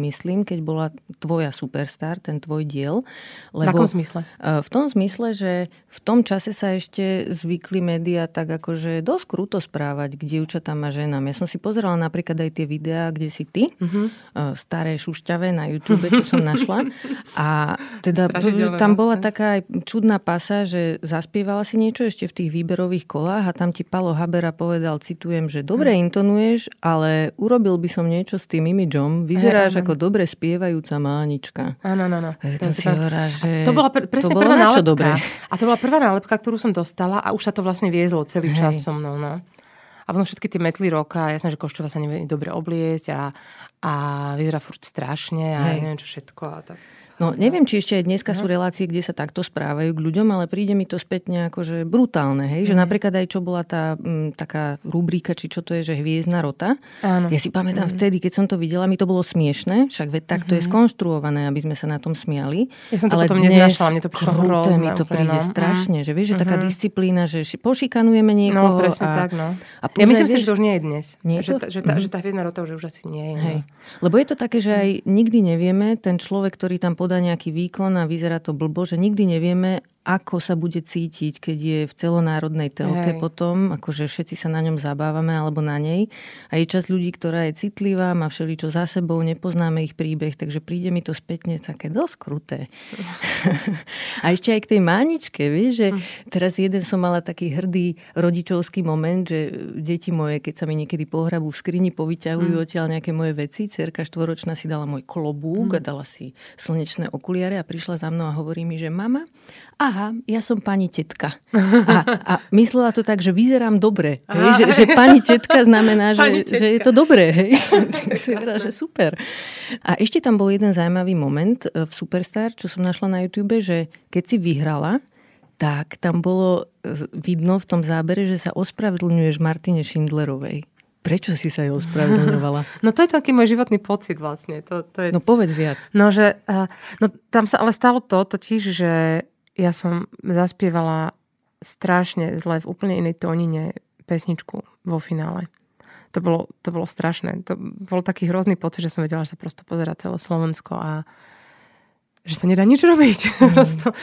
myslím, keď bola tvoja Superstar, ten tvoj diel. Lebo, v akom zmysle? V tom zmysle, že v tom čase sa ešte zvykli médiá tak akože dosť krúto správať k dievčatám a ženám ženám. Ja som si pozerala napríklad aj tie videá, kde si ty, uh-huh. staré šušťavé na YouTube, čo som našla. A teda tam bola no. taká aj čudná pasa, že zaspievala si niečo ešte v tých výberových kolách a tam ti Palo Habera povedal, citujem, že dobre intonuješ, ale urobil by som niečo s tým imidžom. Vyzeráš ako dobre spievajúca mánička. Áno, áno, áno. To, to, si hovorá, že to bola pr- presne to prvá nálepka. A to bola prvá nálepka, ktorú som dostala a už sa to vlastne viezlo celý Hej. čas so mnou. No. A potom všetky tie metly roka, jasné, že Koščova sa nevie dobre obliecť a, a vyzerá furt strašne a Hej. neviem čo všetko. A tak. No neviem, či ešte aj dneska sú relácie, kde sa takto správajú k ľuďom, ale príde mi to spätne ako že brutálne, hej? Že mhm. napríklad aj čo bola tá m, taká rubrika, či čo to je, že hviezdna rota. Áno. Ja si pamätám mm. vtedy, keď som to videla, mi to bolo smiešne, však veď tak to mm-hmm. je mhm. skonštruované, aby sme sa na tom smiali. Ja som to ale potom neznášala, mne to prišlo hrozné. mi to príde no. strašne, že vieš, že mm-hmm. taká mhm. disciplína, že pošikanujeme niekoho. No presne a, tak, no. A ja myslím si, že to už nie je dnes. Nie je to? Že, že, tá, mm-hmm. že tá hviezdna rota už, už asi nie je. No. Hej. Lebo je to také, že aj nikdy nevieme, ten človek, ktorý tam podá nejaký výkon, a vyzerá to blbo, že nikdy nevieme, ako sa bude cítiť, keď je v celonárodnej telke Hej. potom, akože všetci sa na ňom zabávame alebo na nej. A je časť ľudí, ktorá je citlivá, má všeličo za sebou, nepoznáme ich príbeh, takže príde mi to spätne také dosť kruté. a ešte aj k tej máničke, vieš, že hm. teraz jeden som mala taký hrdý rodičovský moment, že deti moje, keď sa mi niekedy pohrabú v skrini, povyťahujú mm. odtiaľ nejaké moje veci. Cerka štvoročná si dala môj klobúk mm. a dala si slnečné okuliare a prišla za mnou a hovorí mi, že mama, aha, ja som pani tetka. A, a myslela to tak, že vyzerám dobre. Hej? Že, že pani tetka znamená, že, že je to dobré. Hej? tak si vedela, že super. A ešte tam bol jeden zaujímavý moment e, v Superstar, čo som našla na YouTube, že keď si vyhrala, tak tam bolo e, vidno v tom zábere, že sa ospravedlňuješ Martine Schindlerovej. Prečo si sa jej ospravedlňovala? No to je taký môj životný pocit vlastne. To, to je... No povedz viac. No, že, uh, no tam sa ale stalo to totiž, že ja som zaspievala strašne zle v úplne inej tónine pesničku vo finále. To bolo, to bolo strašné. To bol taký hrozný pocit, že som vedela, že sa prosto pozera celé Slovensko a že sa nedá nič robiť. Mm.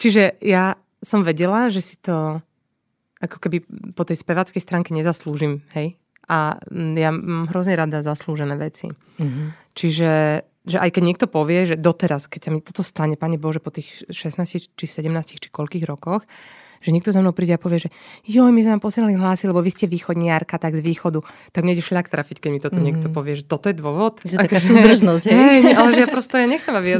Čiže ja som vedela, že si to ako keby po tej spevackej stránke nezaslúžim, hej? A ja mám hrozne rada zaslúžené veci. Mm-hmm. Čiže že aj keď niekto povie, že doteraz, keď sa mi toto stane, Pane Bože, po tých 16 či 17 či koľkých rokoch, že niekto za mnou príde a povie, že jo, my sme vám posielali hlasy, lebo vy ste východniarka, tak z východu. Tak mne ide šľak trafiť, keď mi toto mm. niekto povie, že toto je dôvod. Že taká súdržnosť, hej? hej? ale že ja prosto ja nechcem, aby ja,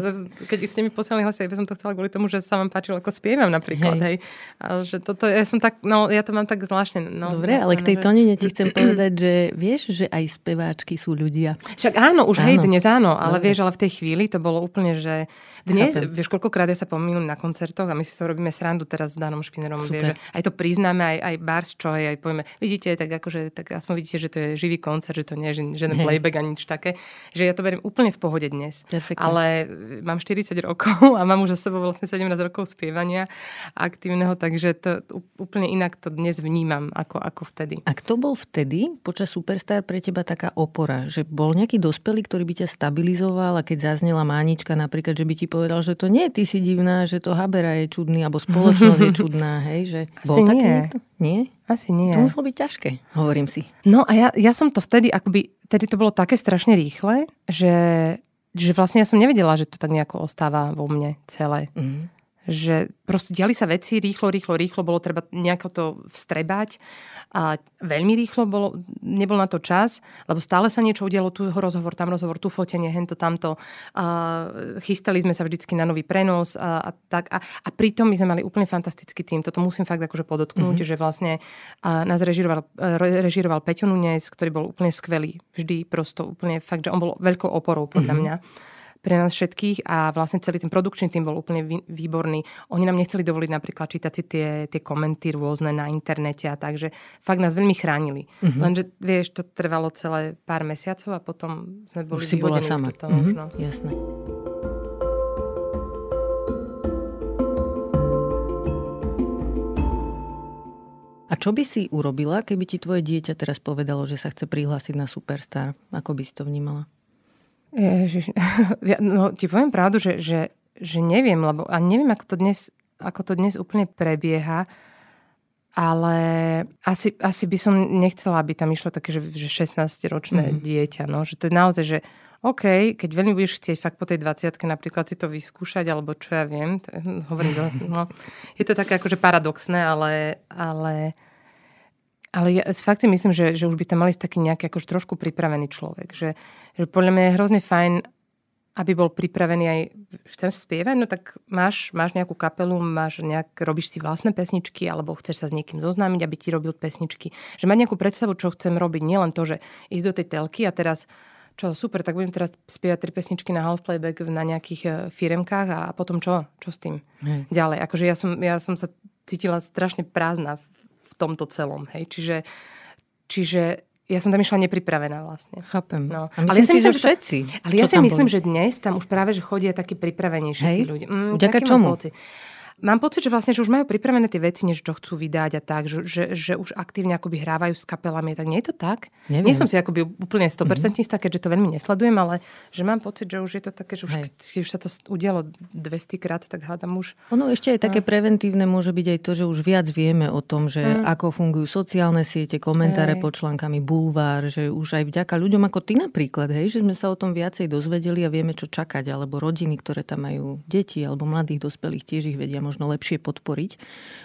keď ste mi posielali hlasy, ja by som to chcela kvôli tomu, že sa vám páčilo, ako spievam napríklad, hej. hej. Ale že toto, ja som tak, no, ja to mám tak zvláštne. No, Dobre, ale k tej tonine ti chcem povedať, že vieš, že aj speváčky sú ľudia. Však áno, už áno. hej, dnes áno, ale Dobre. vieš, ale v tej chvíli to bolo úplne, že dnes, Chápem. vieš, koľkokrát ja sa pomýlim na koncertoch a my si to robíme srandu teraz s Danom Špinerom, vieš, že aj to priznáme, aj, aj bars, čo aj, aj povieme, vidíte, tak akože, tak aspoň vidíte, že to je živý koncert, že to nie je žiaden playback a nič také, že ja to beriem úplne v pohode dnes. Perfektne. Ale mám 40 rokov a mám už za sebou vlastne 17 rokov spievania aktívneho, takže to úplne inak to dnes vnímam ako, ako vtedy. A kto bol vtedy počas Superstar pre teba taká opora? Že bol nejaký dospelý, ktorý by ťa stabilizoval a keď zaznela Mánička napríklad, že by ti povedal, že to nie ty si divná, že to Habera je čudný, alebo spoločnosť je čudná, hej? Že Asi bol nie. taký niekto? Nie? Asi nie. To muselo byť ťažké, hovorím si. No a ja, ja som to vtedy, akoby, vtedy to bolo také strašne rýchle, že, že vlastne ja som nevedela, že to tak nejako ostáva vo mne celé. Mm. Že proste diali sa veci rýchlo, rýchlo, rýchlo, bolo treba nejako to vstrebať a veľmi rýchlo bolo, nebol na to čas, lebo stále sa niečo udialo, tu rozhovor, tam rozhovor, tu fotenie, hento, tamto. A chystali sme sa vždycky na nový prenos a, a tak. A, a pritom my sme mali úplne fantastický tým, toto musím fakt akože podotknúť, mm-hmm. že vlastne a nás režiroval, režiroval Peťo Nunes, ktorý bol úplne skvelý. Vždy prosto úplne fakt, že on bol veľkou oporou podľa mm-hmm. mňa pre nás všetkých a vlastne celý ten produkčný tým bol úplne výborný. Oni nám nechceli dovoliť napríklad čítať si tie, tie komenty rôzne na internete a takže fakt nás veľmi chránili. Mm-hmm. Lenže vieš, to trvalo celé pár mesiacov a potom sme boli Už si bola sama. Potom, mm-hmm. no. Jasné. A čo by si urobila, keby ti tvoje dieťa teraz povedalo, že sa chce prihlásiť na Superstar? Ako by si to vnímala? Ježiš, no ti poviem pravdu, že, že, že neviem, lebo a neviem, ako to dnes, ako to dnes úplne prebieha, ale asi, asi by som nechcela, aby tam išlo také, že, že 16-ročné mm. dieťa, no, že to je naozaj, že OK, keď veľmi budeš chcieť fakt po tej 20 napríklad si to vyskúšať, alebo čo ja viem, to, hovorím, za, no, je to také akože paradoxné, ale, ale ale ja fakt si myslím, že, že už by tam mali taký nejaký akož trošku pripravený človek. Že, že podľa mňa je hrozne fajn, aby bol pripravený aj, chcem spievať, no tak máš, máš nejakú kapelu, máš nejak, robíš si vlastné pesničky, alebo chceš sa s niekým zoznámiť, aby ti robil pesničky. Že mať nejakú predstavu, čo chcem robiť, nielen to, že ísť do tej telky a teraz čo, super, tak budem teraz spievať tri pesničky na half playback na nejakých e, firemkách a potom čo? Čo s tým? Hej. Ďalej. Akože ja som, ja som sa cítila strašne prázdna tomto celom. Hej? Čiže, čiže ja som tam išla nepripravená vlastne. Chápem. No. ale ja si myslím, že všetci. Ale ja si myslím, boli? že dnes tam už práve, že chodia takí pripravenejší tí ľudia. Mm, Vďaka čomu? Pocit. Mám pocit, že vlastne, že už majú pripravené tie veci, než čo chcú vydať a tak, že, že, že už aktívne akoby hrávajú s kapelami. Tak nie je to tak? Neviem. Nie som si akoby úplne 100% mm-hmm. istá, keďže to veľmi nesledujem, ale že mám pocit, že už je to také, že už, keď už sa to udialo 200 krát, tak hádam už. Ono ešte aj také preventívne môže byť aj to, že už viac vieme o tom, že mm. ako fungujú sociálne siete, komentáre hej. pod článkami, bulvár, že už aj vďaka ľuďom ako ty napríklad, hej, že sme sa o tom viacej dozvedeli a vieme, čo čakať, alebo rodiny, ktoré tam majú deti alebo mladých dospelých, tiež ich vedia možno lepšie podporiť.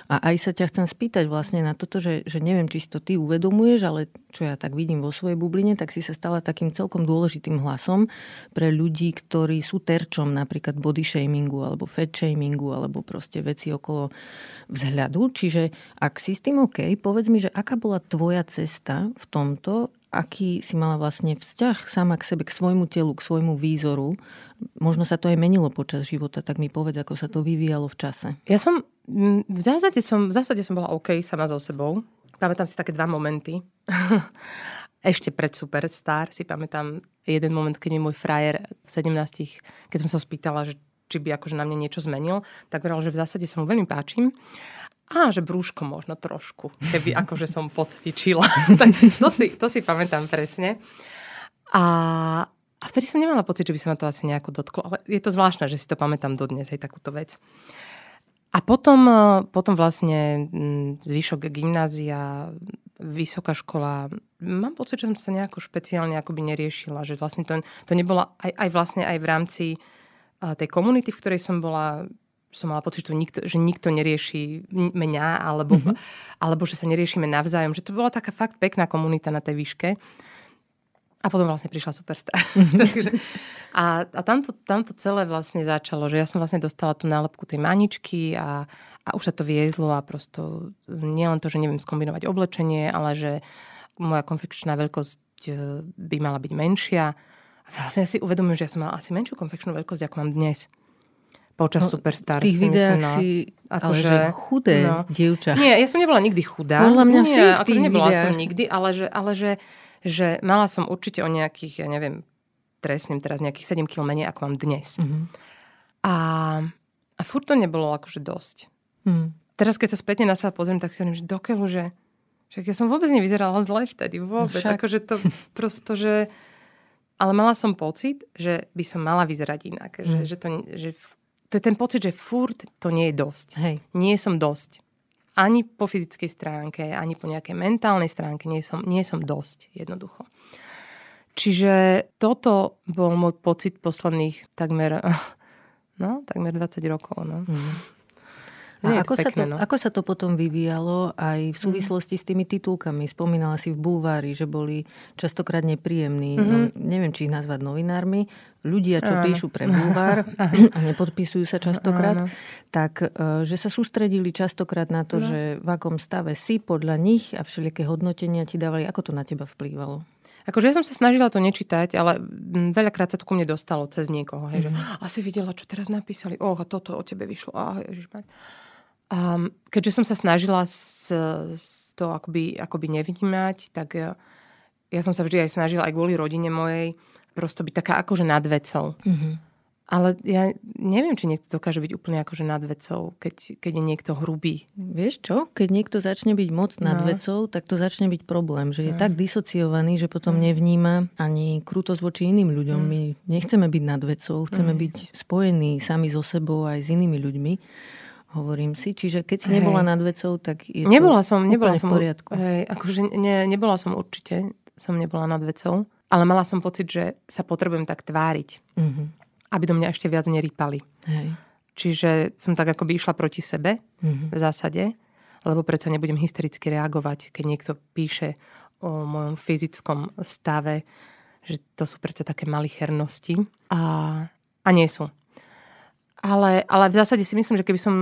A aj sa ťa chcem spýtať vlastne na toto, že, že neviem, či si to ty uvedomuješ, ale čo ja tak vidím vo svojej bubline, tak si sa stala takým celkom dôležitým hlasom pre ľudí, ktorí sú terčom napríklad body shamingu alebo fat shamingu alebo proste veci okolo vzhľadu. Čiže ak si s tým OK, povedz mi, že aká bola tvoja cesta v tomto, aký si mala vlastne vzťah sama k sebe, k svojmu telu, k svojmu výzoru možno sa to aj menilo počas života, tak mi povedz, ako sa to vyvíjalo v čase. Ja som, v zásade som, v zásade som bola OK sama so sebou. Pamätám si také dva momenty. Ešte pred Superstar si pamätám jeden moment, keď mi môj frajer v 17, keď som sa spýtala, že či by akože na mne niečo zmenil, tak povedal, že v zásade sa mu veľmi páčim. A že brúško možno trošku, keby akože som podcvičila. tak to si, to si pamätám presne. A, a vtedy som nemala pocit, že by sa ma to asi nejako dotklo. Ale je to zvláštne, že si to pamätám dodnes, aj takúto vec. A potom, e, potom vlastne zvyšok gymnázia, vysoká škola, mám pocit, že som sa nejako špeciálne akoby neriešila, že vlastne to, to nebola aj, aj vlastne aj v rámci e, tej komunity, v ktorej som bola, som mala pocit, že, nikto, že nikto nerieši mňa, alebo, mm-hmm. alebo že sa neriešime navzájom. Že to bola taká fakt pekná komunita na tej výške. A potom vlastne prišla Superstar. a a tamto, tamto celé vlastne začalo, že ja som vlastne dostala tú nálepku tej maničky a, a už sa to viezlo a prosto nie len to, že neviem skombinovať oblečenie, ale že moja konfekčná veľkosť e, by mala byť menšia. A vlastne ja si uvedomujem, že ja som mala asi menšiu konfekčnú veľkosť, ako mám dnes počas no, Superstar. V tých videách no, si ako že chudé no. dievča. Nie, ja som nebola nikdy chudá. Podľa mňa Nie, si v tých nebola videách. som nikdy, ale že, ale že že mala som určite o nejakých, ja neviem, trestným teraz nejakých 7 kg menej, ako mám dnes. Mm-hmm. A, a furt to nebolo akože dosť. Mm. Teraz, keď sa spätne na seba pozriem, tak si hovorím, že dokeľu, že, že ja som vôbec nevyzerala zle vtedy. Vôbec. No akože to prosto, že... Ale mala som pocit, že by som mala vyzerať inak. Mm. Že, že, to, že to je ten pocit, že furt to nie je dosť. Hej. Nie som dosť ani po fyzickej stránke, ani po nejakej mentálnej stránke nie som, nie som dosť jednoducho. Čiže toto bol môj pocit posledných takmer, no, takmer 20 rokov. No. Mm. A ako, pekné, sa to, no? ako sa to potom vyvíjalo aj v mhm. súvislosti mm. s tými titulkami? Spomínala si v bulvári, že boli častokrát nepríjemní. Mm-hmm. No, neviem, či ich nazvať novinármi. Ľudia, čo Áno. píšu pre bulvár a nepodpisujú sa častokrát, Áno. tak e, že sa sústredili častokrát na to, no. že v akom stave si podľa nich a všelijaké hodnotenia ti dávali. Ako to na teba vplývalo? Akože ja som sa snažila to nečítať, ale veľakrát sa to ku mne dostalo cez niekoho. Hej, mm. že mhm. asi videla, čo teraz napísali. Oh, a toto o tebe vyšlo. Oh, ježišmať. Um, keďže som sa snažila s, s to akoby, akoby nevnímať, tak ja, ja som sa vždy aj snažila aj kvôli rodine mojej prosto byť taká akože nad vecou. Mm-hmm. Ale ja neviem, či niekto dokáže byť úplne akože nad vecou, keď, keď je niekto hrubý. Vieš čo? Keď niekto začne byť moc nad no. vecou, tak to začne byť problém. Že je no. tak disociovaný, že potom no. nevníma ani krutosť voči iným ľuďom. No. My nechceme byť nad vecou, chceme no. byť spojení sami so sebou aj s inými ľuďmi. Hovorím si. Čiže keď si hej. nebola nad vecou, tak je nebola to som, nebola som, v poriadku. Hej, akože ne, nebola som určite, som nebola nad vecou. Ale mala som pocit, že sa potrebujem tak tváriť. Mm-hmm aby do mňa ešte viac nerýpali. Hej. Čiže som tak akoby išla proti sebe mm-hmm. v zásade, lebo predsa nebudem hystericky reagovať, keď niekto píše o mojom fyzickom stave, že to sú predsa také malichernosti a, a nie sú. Ale, ale v zásade si myslím, že keby som,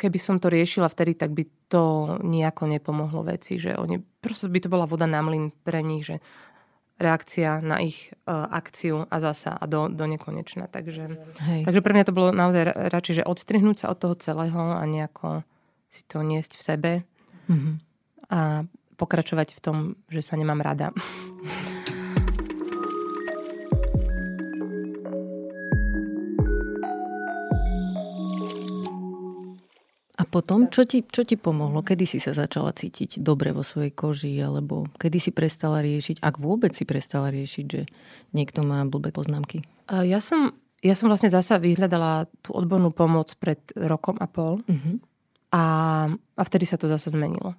keby som to riešila vtedy, tak by to nejako nepomohlo veci, že oni, proste by to bola voda na mlyn pre nich, že reakcia na ich uh, akciu a zasa a do, do nekonečna. Takže, takže pre mňa to bolo naozaj radšej, že odstrihnúť sa od toho celého a nejako si to niesť v sebe mm-hmm. a pokračovať v tom, že sa nemám rada. potom, čo ti, čo ti pomohlo? Kedy si sa začala cítiť dobre vo svojej koži? Alebo kedy si prestala riešiť, ak vôbec si prestala riešiť, že niekto má blbé poznámky? Ja som, ja som vlastne zasa vyhľadala tú odbornú pomoc pred rokom a pol. Uh-huh. A, a vtedy sa to zase zmenilo.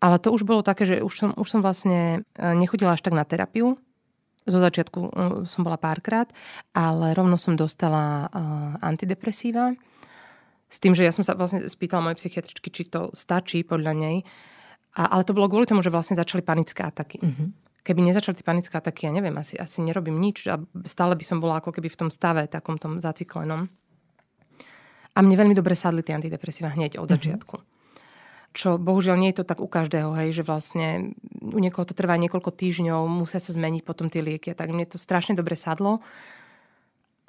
Ale to už bolo také, že už som, už som vlastne e, nechodila až tak na terapiu. Zo začiatku e, som bola párkrát, ale rovno som dostala uh, antidepresíva s tým, že ja som sa vlastne spýtala mojej psychiatričky, či to stačí podľa nej. A, ale to bolo kvôli tomu, že vlastne začali panické ataky. Mm-hmm. Keby nezačali tie panické ataky, ja neviem, asi, asi nerobím nič a stále by som bola ako keby v tom stave, takom tom zaciklenom. A mne veľmi dobre sadli tie antidepresíva hneď od mm-hmm. začiatku. Čo bohužiaľ nie je to tak u každého, hej, že vlastne u niekoho to trvá niekoľko týždňov, musia sa zmeniť potom tie lieky. Tak mne to strašne dobre sadlo.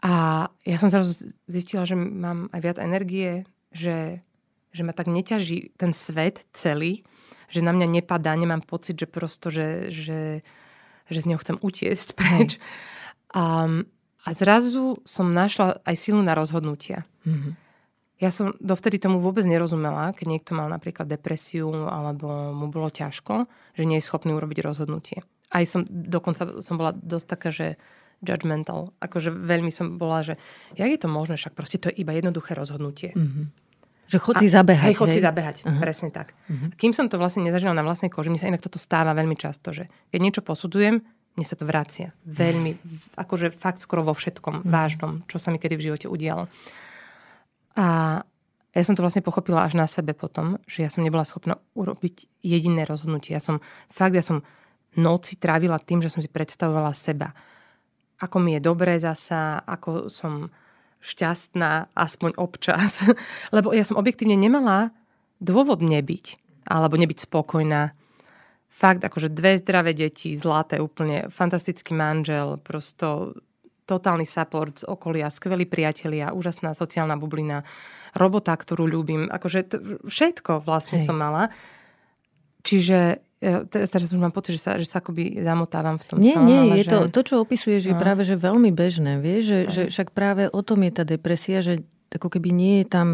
A ja som zrazu zistila, že mám aj viac energie, že, že ma tak neťaží ten svet celý, že na mňa nepadá, nemám pocit, že prosto, že, že, že z neho chcem utiesť preč. A, a zrazu som našla aj silu na rozhodnutia. Mm-hmm. Ja som dovtedy tomu vôbec nerozumela, keď niekto mal napríklad depresiu alebo mu bolo ťažko, že nie je schopný urobiť rozhodnutie. Aj som, dokonca som bola dosť taká, že judgmental. Akože veľmi som bola, že jak je to možné, však proste to je iba jednoduché rozhodnutie. Mm-hmm. Že chod si zabehať. Hej, chod si zabehať, uh-huh. presne tak. Uh-huh. Kým som to vlastne nezažila na vlastnej koži, mi sa inak toto stáva veľmi často, že keď niečo posudzujem, mne sa to vracia. Veľmi, akože fakt skoro vo všetkom uh-huh. vážnom, čo sa mi kedy v živote udialo. A ja som to vlastne pochopila až na sebe potom, že ja som nebola schopná urobiť jediné rozhodnutie. Ja som, fakt, ja som noci trávila tým, že som si predstavovala seba ako mi je dobré zasa, ako som šťastná, aspoň občas. Lebo ja som objektívne nemala dôvod nebyť, alebo nebyť spokojná. Fakt, akože dve zdravé deti, zlaté úplne, fantastický manžel, prosto totálny support z okolia, skvelí priatelia, úžasná sociálna bublina, robota, ktorú ľúbim. Akože t- všetko vlastne Hej. som mala. Čiže teraz, už mám pocit, že sa, že sa akoby zamotávam v tom Nie, celom, nie, ale je že... to, to, čo opisuješ, no. je práve že veľmi bežné. Vieš, že, no. že však práve o tom je tá depresia, že ako keby nie je tam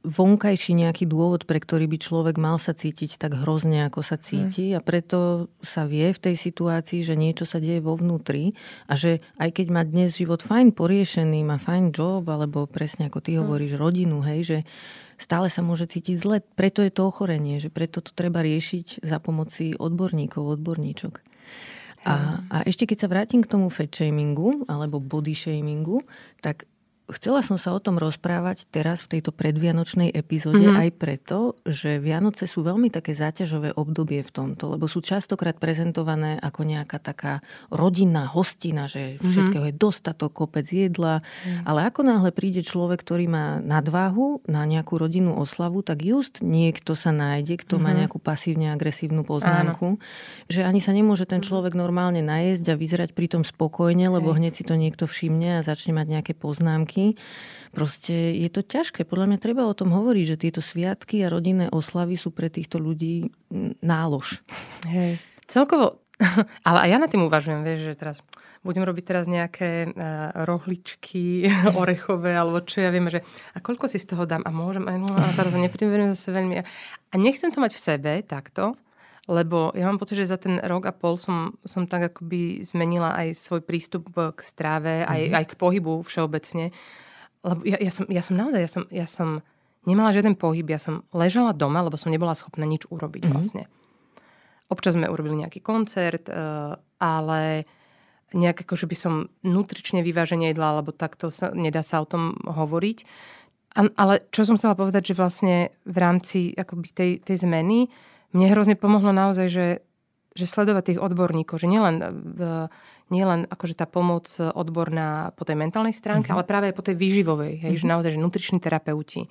vonkajší nejaký dôvod, pre ktorý by človek mal sa cítiť tak hrozne, ako sa cíti mm. a preto sa vie v tej situácii, že niečo sa deje vo vnútri a že aj keď má dnes život fajn poriešený, má fajn job, alebo presne ako ty mm. hovoríš, rodinu, hej, že stále sa môže cítiť zle. Preto je to ochorenie, že preto to treba riešiť za pomoci odborníkov, odborníčok. A, a ešte keď sa vrátim k tomu fat shamingu alebo body shamingu, tak chcela som sa o tom rozprávať teraz v tejto predvianočnej epizóde mm-hmm. aj preto, že Vianoce sú veľmi také záťažové obdobie v tomto, lebo sú častokrát prezentované ako nejaká taká rodinná hostina, že mhm. všetkého mm-hmm. je dostatok, kopec jedla, mm-hmm. ale ako náhle príde človek, ktorý má nadváhu na nejakú rodinnú oslavu, tak just niekto sa nájde, kto mm-hmm. má mhm. nejakú pasívne agresívnu poznámku, Áno. že ani sa nemôže ten človek normálne najesť a vyzerať pritom spokojne, lebo hneď si to niekto všimne a začne mať nejaké poznámky sviatky. Proste je to ťažké. Podľa mňa treba o tom hovoriť, že tieto sviatky a rodinné oslavy sú pre týchto ľudí nálož. Hej. Celkovo, ale aj ja na tým uvažujem, vieš, že teraz budem robiť teraz nejaké uh, rohličky orechové, alebo čo ja viem, že a koľko si z toho dám a môžem, no, a teraz nepriberiem zase veľmi. A nechcem to mať v sebe takto, lebo ja mám pocit, že za ten rok a pol som, som tak akoby zmenila aj svoj prístup k stráve, aj, mm-hmm. aj k pohybu všeobecne. Lebo ja, ja, som, ja som naozaj, ja som, ja som nemala žiaden pohyb, ja som ležala doma, lebo som nebola schopná nič urobiť mm-hmm. vlastne. Občas sme urobili nejaký koncert, eh, ale nejak ako, že by som nutrične vyváženie jedla, alebo takto sa, nedá sa o tom hovoriť. Ale čo som chcela povedať, že vlastne v rámci akoby tej, tej zmeny mne hrozne pomohlo naozaj, že, že sledovať tých odborníkov, že nielen, nielen akože tá pomoc odborná po tej mentálnej stránke, uh-huh. ale práve aj po tej výživovej, hej, uh-huh. že naozaj, že nutriční terapeuti.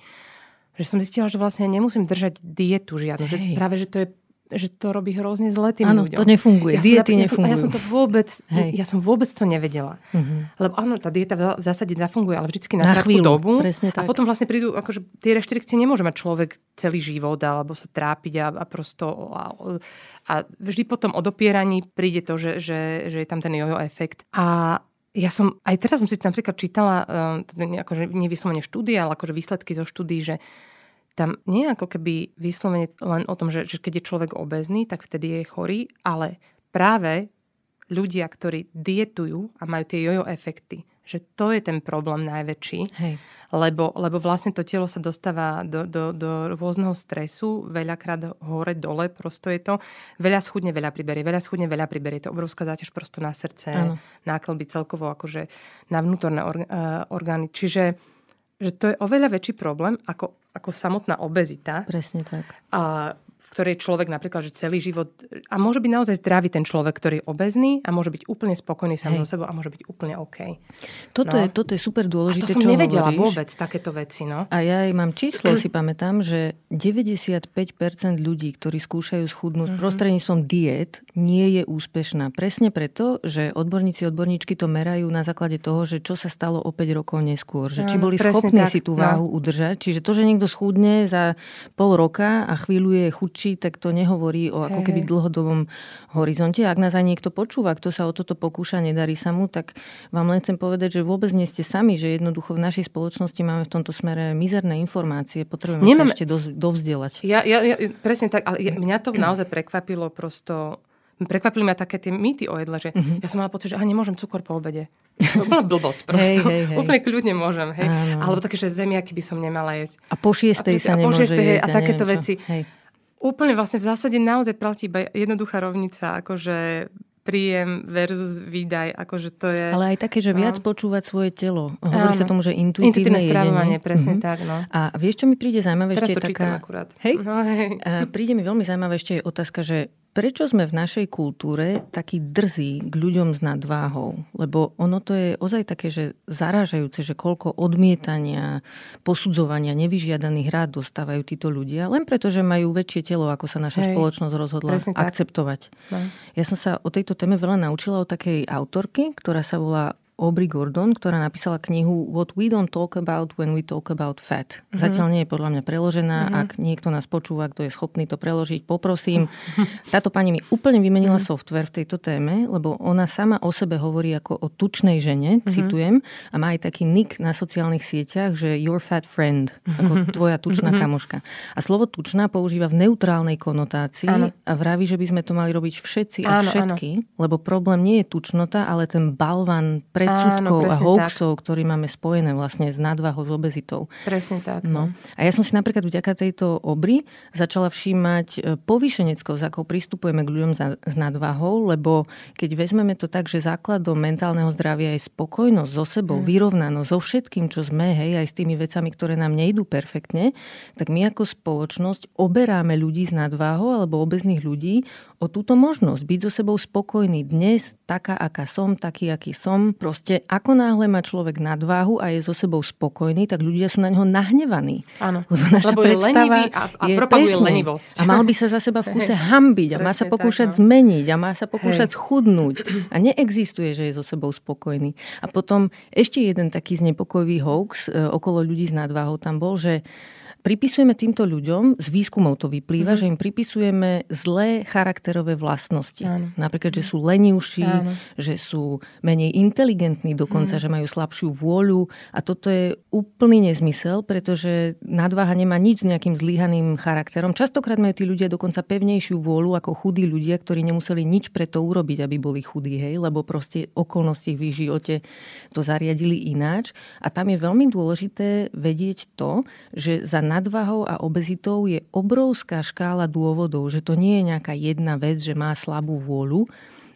Že som zistila, že vlastne nemusím držať dietu žiadnu, že práve, že to je že to robí hrozne zle tým áno, ľuďom. to nefunguje. Ja Diety som, nefungujú. Ja som, ja som to vôbec, Hej. ja som vôbec to nevedela. Uh-huh. Lebo áno, tá dieta v zásade zafunguje, ale vždycky na, na krátku chvíľu, dobu. A potom vlastne prídu, akože tie reštrikcie nemôže mať človek celý život alebo sa trápiť a, a prosto a, a vždy potom odopieraní príde to, že, že, že je tam ten jojo efekt. A ja som, aj teraz som si napríklad čítala, uh, akože nevyslovene štúdie, ale akože výsledky zo štúdí, že tam nie je ako keby vyslovene len o tom, že, že keď je človek obezný, tak vtedy je chorý, ale práve ľudia, ktorí dietujú a majú tie jojo efekty, že to je ten problém najväčší, Hej. Lebo, lebo vlastne to telo sa dostáva do, do, do rôzneho stresu, veľakrát hore, dole, prosto je to. Veľa schudne, veľa priberie, veľa schudne, veľa priberie. To je obrovská záťaž prosto na srdce, ano. náklby celkovo akože na vnútorné orgány. Čiže že to je oveľa väčší problém ako, ako samotná obezita. Presne tak. A ktorej človek napríklad, že celý život... A môže byť naozaj zdravý ten človek, ktorý je obezný a môže byť úplne spokojný sám so sebou a môže byť úplne OK. Toto, no. je, toto je super dôležité, a to som čo nevedela hovoríš. vôbec, takéto veci. No. A ja aj mám číslo, si pamätám, že 95% ľudí, ktorí skúšajú schudnúť mm-hmm. prostredníctvom diet, nie je úspešná. Presne preto, že odborníci, odborníčky to merajú na základe toho, že čo sa stalo o 5 rokov neskôr. Že či boli schopní tak, si tú no. váhu no. udržať. Čiže to, že niekto schudne za pol roka a chvíľu je chudší, stačí, tak to nehovorí o ako keby dlhodobom horizonte. Ak nás aj niekto počúva, kto sa o toto pokúša, nedarí sa mu, tak vám len chcem povedať, že vôbec nie ste sami, že jednoducho v našej spoločnosti máme v tomto smere mizerné informácie, potrebujeme Nemám... sa ešte dovzdelať. Ja, ja, ja, presne tak, ale mňa to naozaj prekvapilo prosto prekvapili ma také tie mýty o jedle, že uh-huh. ja som mala pocit, že aha, nemôžem cukor po obede. Úplná blbosť prosto. Hej, hej, hej. Úplne kľudne môžem. Hej. Alebo také, že zemiaky by som nemala jesť. A po šiestej a, sa nemôže po šiestej, jesť. A takéto veci. Hej úplne vlastne v zásade naozaj platí iba jednoduchá rovnica, akože príjem versus výdaj, akože to je... Ale aj také, že viac no. počúvať svoje telo. Hovorí Áno. sa tomu, že intuitívne, intuitívne stravovanie, presne uh-huh. tak. No. A vieš, čo mi príde zaujímavé? Teraz ešte to taká... akurát. Hej? No, hej. príde mi veľmi zaujímavé ešte aj otázka, že Prečo sme v našej kultúre takí drzí k ľuďom s nadváhou? Lebo ono to je ozaj také, že zarážajúce, že koľko odmietania, posudzovania, nevyžiadaných rád dostávajú títo ľudia, len preto, že majú väčšie telo, ako sa naša Hej, spoločnosť rozhodla akceptovať. No. Ja som sa o tejto téme veľa naučila od takej autorky, ktorá sa volá Aubrey Gordon, ktorá napísala knihu What we don't talk about when we talk about fat. Mm-hmm. Zatiaľ nie je podľa mňa preložená. Mm-hmm. Ak niekto nás počúva, kto je schopný to preložiť, poprosím. Táto pani mi úplne vymenila mm-hmm. software v tejto téme, lebo ona sama o sebe hovorí ako o tučnej žene, mm-hmm. citujem, a má aj taký nick na sociálnych sieťach, že your fat friend, ako tvoja tučná mm-hmm. kamoška. A slovo tučná používa v neutrálnej konotácii áno. a vraví, že by sme to mali robiť všetci a áno, všetky, áno. lebo problém nie je tučnota, ale ten balvan pre predsudkov Áno, a hoaxov, ktorý máme spojené vlastne s nadvahou, s obezitou. Presne tak. No. no. A ja som si napríklad vďaka tejto obry začala všímať e, povýšeneckou, s akou pristupujeme k ľuďom za, s nadvahou, lebo keď vezmeme to tak, že základom mentálneho zdravia je spokojnosť so sebou, mm. vyrovnanosť so všetkým, čo sme, hej, aj s tými vecami, ktoré nám nejdú perfektne, tak my ako spoločnosť oberáme ľudí s nadváhou alebo obezných ľudí o túto možnosť byť so sebou spokojný dnes, taká, aká som, taký, aký som. Proste ako náhle má človek nadváhu a je so sebou spokojný, tak ľudia sú na neho nahnevaní. Áno. Lebo naša Lebo predstava je a, a je propaguje presne, lenivosť. A mal by sa za seba v kuse hambiť a má sa pokúšať tak, no. zmeniť a má sa pokúšať Hej. schudnúť. A neexistuje, že je so sebou spokojný. A potom ešte jeden taký znepokojivý hoax e, okolo ľudí s nadváhou tam bol, že pripisujeme týmto ľuďom, z výskumov to vyplýva, mm. že im pripisujeme zlé charakterové vlastnosti. Áno. Napríklad, že sú lenivší, Áno. že sú menej inteligentní dokonca, mm. že majú slabšiu vôľu. A toto je úplný nezmysel, pretože nadváha nemá nič s nejakým zlíhaným charakterom. Častokrát majú tí ľudia dokonca pevnejšiu vôľu ako chudí ľudia, ktorí nemuseli nič pre to urobiť, aby boli chudí, hej, lebo proste okolnosti v ich živote to zariadili ináč. A tam je veľmi dôležité vedieť to, že za nadvahou a obezitou je obrovská škála dôvodov, že to nie je nejaká jedna vec, že má slabú vôľu,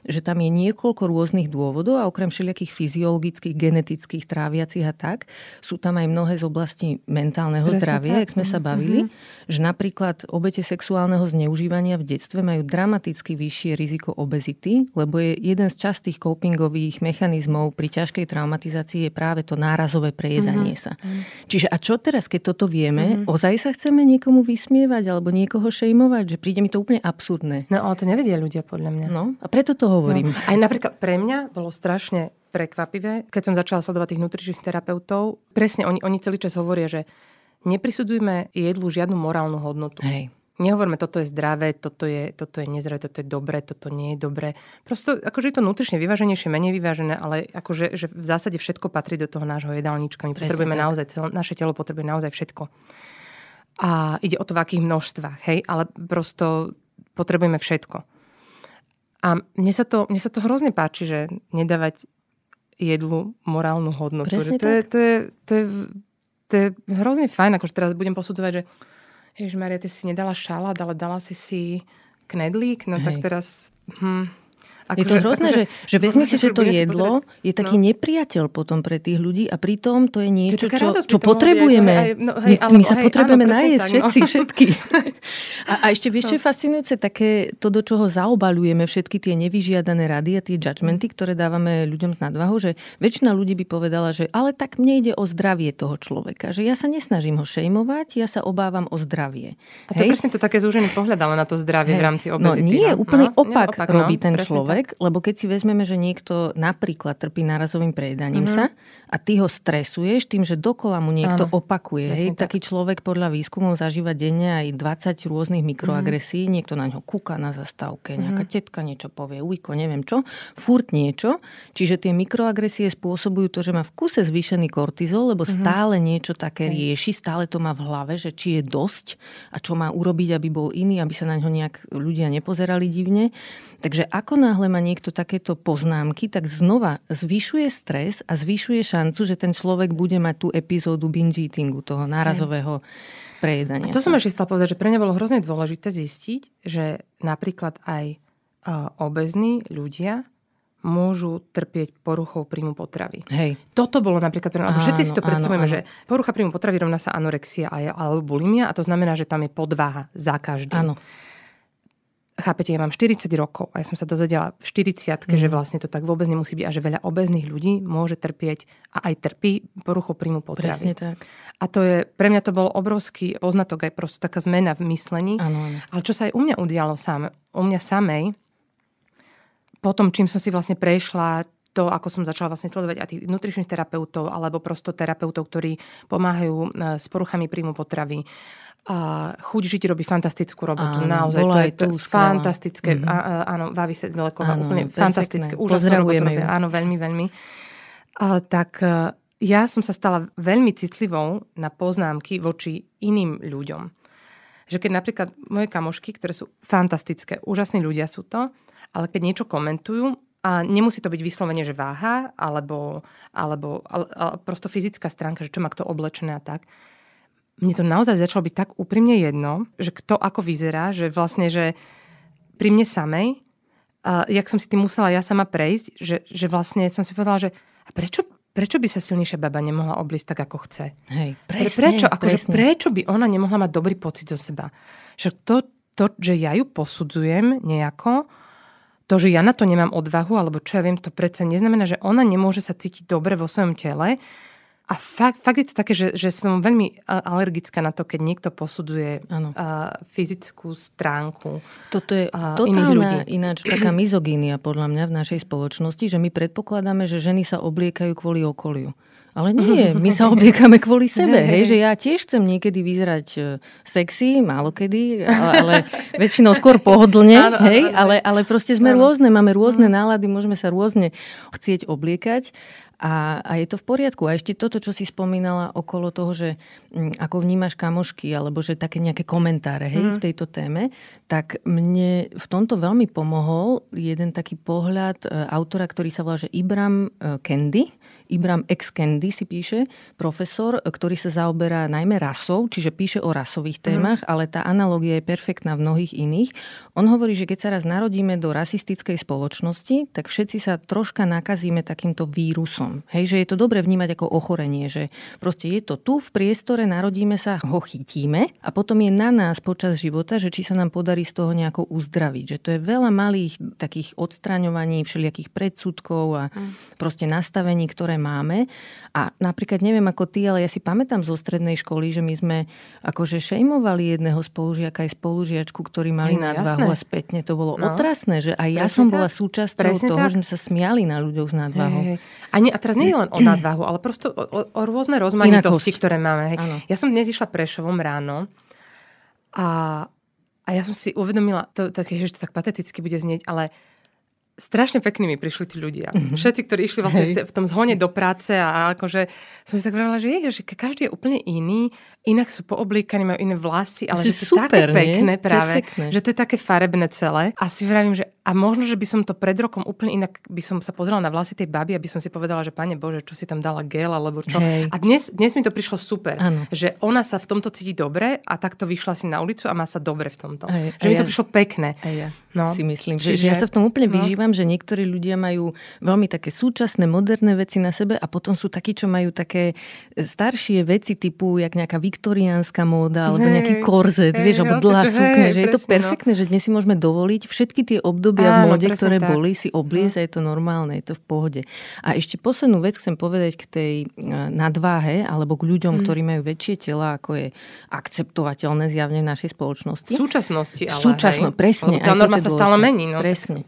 že tam je niekoľko rôznych dôvodov a okrem všelijakých fyziologických, genetických, tráviacich a tak, sú tam aj mnohé z oblasti mentálneho Presne zdravia, tak. jak sme sa mhm, bavili, mm-hmm. že napríklad obete sexuálneho zneužívania v detstve majú dramaticky vyššie riziko obezity, lebo je jeden z častých copingových mechanizmov pri ťažkej traumatizácii je práve to nárazové prejedanie mm-hmm. sa. Čiže a čo teraz, keď toto vieme, mm-hmm. ozaj sa chceme niekomu vysmievať alebo niekoho šejmovať, že príde mi to úplne absurdné. No ale to nevedia ľudia podľa mňa. No a preto to hovorím. No, aj napríklad pre mňa bolo strašne prekvapivé, keď som začala sledovať tých nutričných terapeutov. Presne oni, oni celý čas hovoria, že neprisudujme jedlu žiadnu morálnu hodnotu. Hej. Nehovorme, toto je zdravé, toto je, toto je nezdravé, toto je dobré, toto nie je dobré. Prosto, akože je to nutrične vyváženejšie, menej vyvážené, ale akože že v zásade všetko patrí do toho nášho jedálnička. My Presne potrebujeme tak. naozaj, celé, naše telo potrebuje naozaj všetko. A ide o to, v akých množstvách, hej, ale prosto potrebujeme všetko. A mne sa, to, mne sa to hrozne páči, že nedávať jedlu morálnu hodnotu. Presne to, tak. Je, to, je, to, je, to je hrozne fajn, akože teraz budem posudzovať, že Ježiš Maria, ty si nedala šalát, ale dala si si knedlík, no Hej. tak teraz... Hm, ako je to že, hrozné, akože, že, že vezmi si, že to jedlo je taký no. nepriateľ potom pre tých ľudí a pritom to je niečo, to čo, čo potrebujeme. Aj, no, hej, my, my sa hej, potrebujeme áno, najesť tak, no. všetci, všetky. A, a ešte vieš, čo je no. fascinujúce, také to, do čoho zaobalujeme všetky tie nevyžiadané rady a tie judgmenty, ktoré dávame ľuďom z nadvahu, že väčšina ľudí by povedala, že ale tak mne ide o zdravie toho človeka, že ja sa nesnažím ho šejmovať, ja sa obávam o zdravie. A to hej? je presne to také zúžený pohľad ale na to zdravie hej. v rámci no obezity. No nie, no? úplný no, opak, opak robí no, ten človek človek, lebo keď si vezmeme, že niekto napríklad trpí nárazovým prejedaním mm-hmm. sa a ty ho stresuješ tým, že dokola mu niekto Áno, opakuje. Hej, tak. taký človek podľa výskumov zažíva denne aj 20 rôznych mikroagresí, mm-hmm. niekto na ňo kúka na zastávke, nejaká mm-hmm. tetka niečo povie, ujko, neviem čo, furt niečo. Čiže tie mikroagresie spôsobujú to, že má v kuse zvýšený kortizol, lebo mm-hmm. stále niečo také rieši, stále to má v hlave, že či je dosť a čo má urobiť, aby bol iný, aby sa na ňo nejak ľudia nepozerali divne. Takže ako náhle má niekto takéto poznámky, tak znova zvyšuje stres a zvyšuje šancu, že ten človek bude mať tú epizódu binge eatingu, toho nárazového prejedania. A to som ešte chcela povedať, že pre mňa bolo hrozne dôležité zistiť, že napríklad aj obezní ľudia môžu trpieť poruchou príjmu potravy. Hej. Toto bolo napríklad pre mňa, všetci si to predstavujeme, áno, áno. že porucha príjmu potravy rovná sa anorexia alebo bulimia a to znamená, že tam je podváha za každým. Áno chápete, ja mám 40 rokov a ja som sa dozvedela v 40 mm. že vlastne to tak vôbec nemusí byť a že veľa obezných ľudí môže trpieť a aj trpí poruchou príjmu potravy. Presne tak. A to je, pre mňa to bol obrovský poznatok, aj proste taká zmena v myslení. Ano, ano. Ale čo sa aj u mňa udialo sám, u mňa samej, potom, čím som si vlastne prešla to, ako som začala vlastne sledovať aj tých nutričných terapeutov alebo prosto terapeutov, ktorí pomáhajú e, s poruchami príjmu potravy, a chuť žiť robí fantastickú robotu. Áno, naozaj, to je, to fantastické. Mm-hmm. A, áno, Vavi Sedleková, áno, úplne fantastické. Úžasnú robotu. Áno, veľmi, veľmi. A, tak e, ja som sa stala veľmi citlivou na poznámky voči iným ľuďom. Že keď napríklad moje kamošky, ktoré sú fantastické, úžasní ľudia sú to, ale keď niečo komentujú, A nemusí to byť vyslovene, že váha, alebo, alebo ale, ale prosto fyzická stránka, že čo má kto oblečené a tak. Mne to naozaj začalo byť tak úprimne jedno, že kto ako vyzerá, že vlastne, že pri mne samej, a jak som si tým musela ja sama prejsť, že, že vlastne som si povedala, že a prečo, prečo by sa silnejšia baba nemohla oblísť tak, ako chce? Hej, presne, prečo, presne. prečo by ona nemohla mať dobrý pocit zo seba? Že to, to, že ja ju posudzujem nejako, to, že ja na to nemám odvahu, alebo čo ja viem, to predsa neznamená, že ona nemôže sa cítiť dobre vo svojom tele. A fakt, fakt je to také, že, že som veľmi alergická na to, keď niekto posudzuje ano. fyzickú stránku Toto je totálna ináč taká mizogínia podľa mňa v našej spoločnosti, že my predpokladáme, že ženy sa obliekajú kvôli okoliu. Ale nie, my sa obliekame kvôli sebe, hej, že ja tiež chcem niekedy vyzerať e, sexy, málo kedy, ale väčšinou skôr pohodlne, hej, ale, ale proste sme rôzne, máme rôzne mhm. nálady, môžeme sa rôzne chcieť obliekať a, a je to v poriadku. A ešte toto, čo si spomínala okolo toho, že m, mm, ako vnímaš kamošky, alebo že také nejaké komentáre hej, mm. v tejto téme, tak mne v tomto veľmi pomohol jeden taký pohľad e, autora, ktorý sa volá že Ibram e, Kendi Ibram X. Kendi si píše, profesor, ktorý sa zaoberá najmä rasou, čiže píše o rasových témach, mm. ale tá analogia je perfektná v mnohých iných. On hovorí, že keď sa raz narodíme do rasistickej spoločnosti, tak všetci sa troška nakazíme takýmto vírusom. Hej, že je to dobre vnímať ako ochorenie, že proste je to tu v priestore, narodíme sa, ho chytíme a potom je na nás počas života, že či sa nám podarí z toho nejako uzdraviť. Že to je veľa malých takých odstraňovaní všelijakých predsudkov a mm. proste nastavení, ktoré máme. A napríklad neviem ako ty, ale ja si pamätám zo strednej školy, že my sme akože šejmovali jedného spolužiaka aj spolužiačku, ktorí mali no, nadvahu jasné. a spätne to bolo no. otrasné, že aj ja Presne som tak. bola súčasťou Presne toho, tak. že sme sa smiali na ľuďoch s nadvahou. Hey, hey. A, nie, a teraz nie je len o nadvahu, ale prosto o, o, o rôzne rozmanitosti, Inakosť. ktoré máme. Hej. Ja som dnes išla Prešovom ráno a, a ja som si uvedomila, to, to, že to tak pateticky bude znieť, ale strašne pekní mi prišli tí ľudia. Mm-hmm. Všetci, ktorí išli vlastne Hej. v tom zhone do práce a akože som si tak vravila, že je, že každý je úplne iný, inak sú pooblíkaní, majú iné vlasy, ale že, že to je také pekné nie? práve, Perfektné. že to je také farebné celé. A si vravím, že a možno, že by som to pred rokom úplne inak by som sa pozrela na vlasy tej baby, aby som si povedala, že pane Bože, čo si tam dala gel alebo čo. Hej. A dnes, dnes mi to prišlo super, ano. že ona sa v tomto cíti dobre a takto vyšla si na ulicu a má sa dobre v tomto. Hej. Že a mi ja, to prišlo pekné. A ja no. si myslím, že, že ja sa v tom úplne no. vyžívam, že niektorí ľudia majú veľmi také súčasné, moderné veci na sebe a potom sú takí, čo majú také staršie veci typu jak nejaká viktoriánska móda alebo hey, nejaký korzet, hey, vieš, alebo dlhá sukňa, že je to no. perfektné, no. že dnes si môžeme dovoliť všetky tie obdobia obdobia v móde, ktoré tak. boli, si obliecť no. a je to normálne, je to v pohode. A ešte poslednú vec chcem povedať k tej e, nadváhe alebo k ľuďom, mm. ktorí majú väčšie tela, ako je akceptovateľné zjavne v našej spoločnosti. V súčasnosti ale, Súčasno, hej? presne. Tá norma sa stále mení. No, presne. Tak,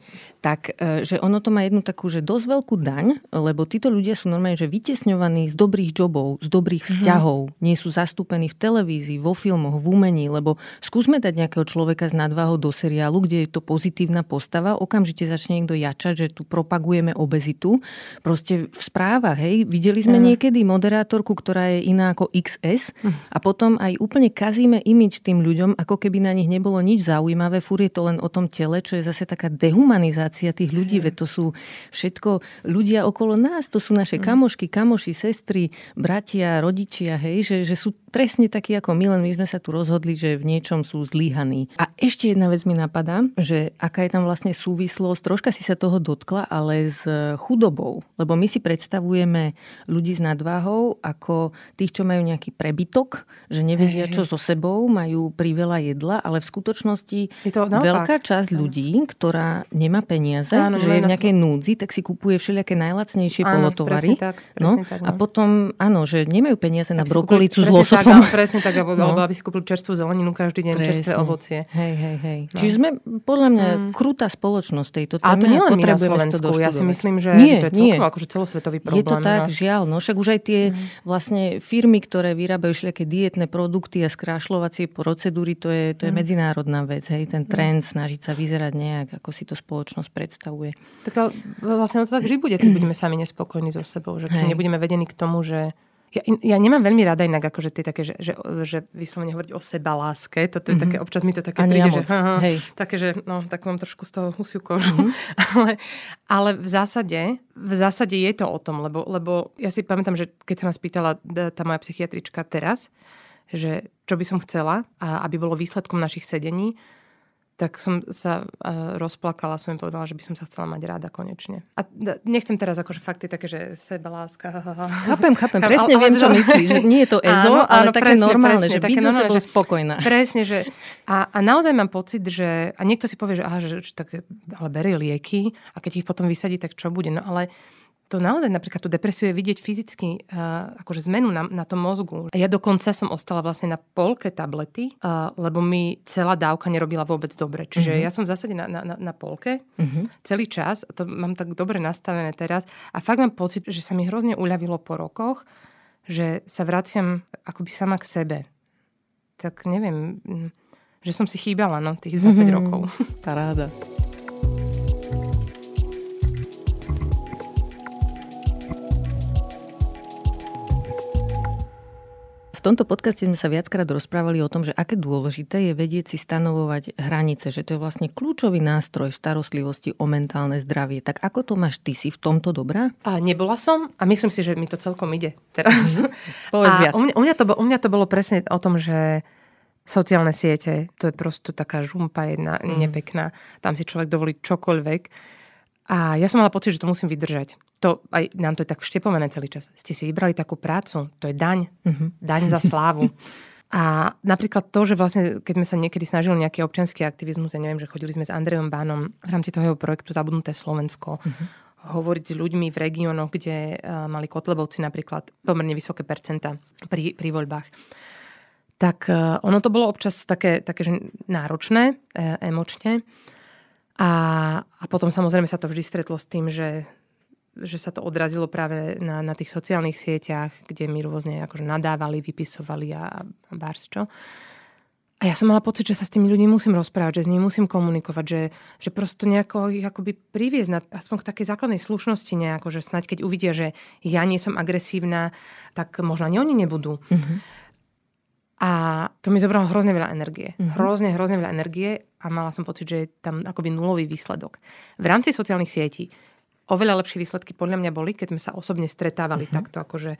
e, že ono to má jednu takú, že dosť veľkú daň, lebo títo ľudia sú normálne, že vytesňovaní z dobrých jobov, z dobrých mm-hmm. vzťahov, nie sú zastúpení v televízii, vo filmoch, v umení, lebo skúsme dať nejakého človeka s nadváhou do seriálu, kde je to pozitívna postava postava, okamžite začne niekto jačať, že tu propagujeme obezitu. Proste v správach, hej, videli sme mm. niekedy moderátorku, ktorá je iná ako XS mm. a potom aj úplne kazíme imič tým ľuďom, ako keby na nich nebolo nič zaujímavé, fúr je to len o tom tele, čo je zase taká dehumanizácia tých ľudí, mm. veď to sú všetko ľudia okolo nás, to sú naše mm. kamošky, kamoši, sestry, bratia, rodičia, hej, že, že sú presne takí ako my, len my sme sa tu rozhodli, že v niečom sú zlíhaní. A ešte jedna vec mi napadá, že aká je tam vlastne súvislosť, troška si sa toho dotkla, ale s chudobou. Lebo my si predstavujeme ľudí s nadváhou ako tých, čo majú nejaký prebytok, že nevedia, čo so sebou, majú priveľa jedla, ale v skutočnosti je to veľká časť ľudí, ktorá nemá peniaze, áno, že je v nejakej núdzi, tak si kupuje všelijaké najlacnejšie áno, polotovary. Tak, no, tak, no. A potom, áno, že nemajú peniaze na brokolicu s lososom tak, presne tak, alebo, no. aby si kúpil čerstvú zeleninu každý deň, presne. čerstvé ovocie. Hej, hej, hej. No. Čiže sme podľa mňa mm. krutá spoločnosť tejto téme. A to nie len my na Slovensku, ja si myslím, že, nie, že to je celkovo akože celosvetový problém. Je to tak, no. žiaľ. No však už aj tie mm. vlastne firmy, ktoré vyrábajú všelijaké dietné produkty a skrášľovacie procedúry, to je, to je mm. medzinárodná vec. Hej, ten mm. trend snažiť sa vyzerať nejak, ako si to spoločnosť predstavuje. Tak vlastne to tak vždy bude, keď budeme sami nespokojní so sebou, že keď nebudeme vedení k tomu, že ja, ja nemám veľmi rada inak akože tie také, že, že, že vyslovene hovoriť o seba láske. Toto je mm-hmm. také, občas mi to také Ani príde, ja že, aha, Hej. také, že no, tak mám trošku z toho husiu kožu. Mm-hmm. ale, ale v zásade, v zásade je to o tom, lebo, lebo ja si pamätám, že keď sa ma spýtala tá moja psychiatrička teraz, že čo by som chcela, aby bolo výsledkom našich sedení, tak som sa uh, rozplakala, som im povedala, že by som sa chcela mať ráda konečne. A nechcem teraz akože fakty také, že seba láska. Chápem, chápem, presne ale, viem, ale, čo myslíš. Že nie je to ezo, áno, ale áno, také presne, normálne, presne, že byť so sebou spokojná. Presne, že a, a naozaj mám pocit, že a niekto si povie, že aha, že, že tak, ale berie lieky a keď ich potom vysadí, tak čo bude? No ale to naozaj napríklad tú depresiu je vidieť fyzicky, uh, akože zmenu na, na tom mozgu. A ja dokonca som ostala vlastne na polke tablety, uh, lebo mi celá dávka nerobila vôbec dobre. Čiže uh-huh. ja som v zásade na, na, na polke uh-huh. celý čas, to mám tak dobre nastavené teraz a fakt mám pocit, že sa mi hrozne uľavilo po rokoch, že sa vraciam akoby sama k sebe. Tak neviem, mm, že som si chýbala no, tých 20 uh-huh. rokov. Paráda. V tomto podcaste sme sa viackrát rozprávali o tom, že aké dôležité je vedieť si stanovovať hranice, že to je vlastne kľúčový nástroj v starostlivosti o mentálne zdravie. Tak ako to máš ty? Si v tomto dobrá? A nebola som a myslím si, že mi to celkom ide teraz. Mhm. Povedz a viac. U mňa, u, mňa to, u mňa to bolo presne o tom, že sociálne siete, to je prosto taká žumpa jedna, mm. nepekná. Tam si človek dovolí čokoľvek. A ja som mala pocit, že to musím vydržať to, aj nám to je tak vštepované celý čas. Ste si vybrali takú prácu, to je daň. Uh-huh. Daň za slávu. A napríklad to, že vlastne, keď sme sa niekedy snažili nejaký občianský aktivizmus, ja neviem, že chodili sme s Andrejom Bánom v rámci toho jeho projektu Zabudnuté Slovensko, uh-huh. hovoriť s ľuďmi v regiónoch, kde uh, mali Kotlebovci napríklad pomerne vysoké percenta pri, pri voľbách. Tak uh, ono to bolo občas také, také že náročné, uh, emočne. A, a potom samozrejme sa to vždy stretlo s tým, že že sa to odrazilo práve na, na tých sociálnych sieťach, kde mi rôzne akože nadávali, vypisovali a, a bárs čo. A ja som mala pocit, že sa s tými ľuďmi musím rozprávať, že s nimi musím komunikovať, že, že prosto nejako ich akoby priviesť na, aspoň k takej základnej slušnosti nejako, že snáď keď uvidia, že ja nie som agresívna, tak možno ani oni nebudú. Mm-hmm. A to mi zobralo hrozne veľa energie. Mm-hmm. Hrozne, hrozne veľa energie a mala som pocit, že je tam akoby nulový výsledok. V rámci sociálnych sietí oveľa lepšie výsledky podľa mňa boli, keď sme sa osobne stretávali uh-huh. takto akože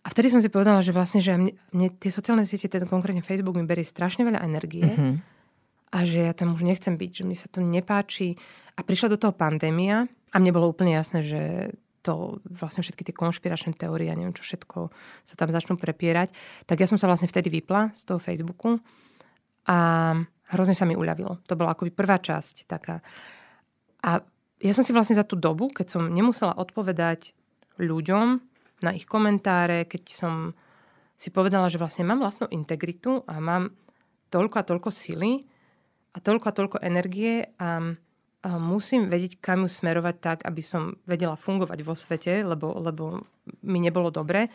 a vtedy som si povedala, že vlastne, že mne, mne tie sociálne siete, ten konkrétne Facebook mi berie strašne veľa energie uh-huh. a že ja tam už nechcem byť, že mi sa to nepáči. A prišla do toho pandémia a mne bolo úplne jasné, že to vlastne všetky tie konšpiračné teórie a neviem čo všetko sa tam začnú prepierať. Tak ja som sa vlastne vtedy vypla z toho Facebooku a hrozne sa mi uľavilo. To bola akoby prvá časť taká. A ja som si vlastne za tú dobu, keď som nemusela odpovedať ľuďom na ich komentáre, keď som si povedala, že vlastne mám vlastnú integritu a mám toľko a toľko sily a toľko a toľko energie a, a musím vedieť, kam ju smerovať tak, aby som vedela fungovať vo svete, lebo, lebo mi nebolo dobre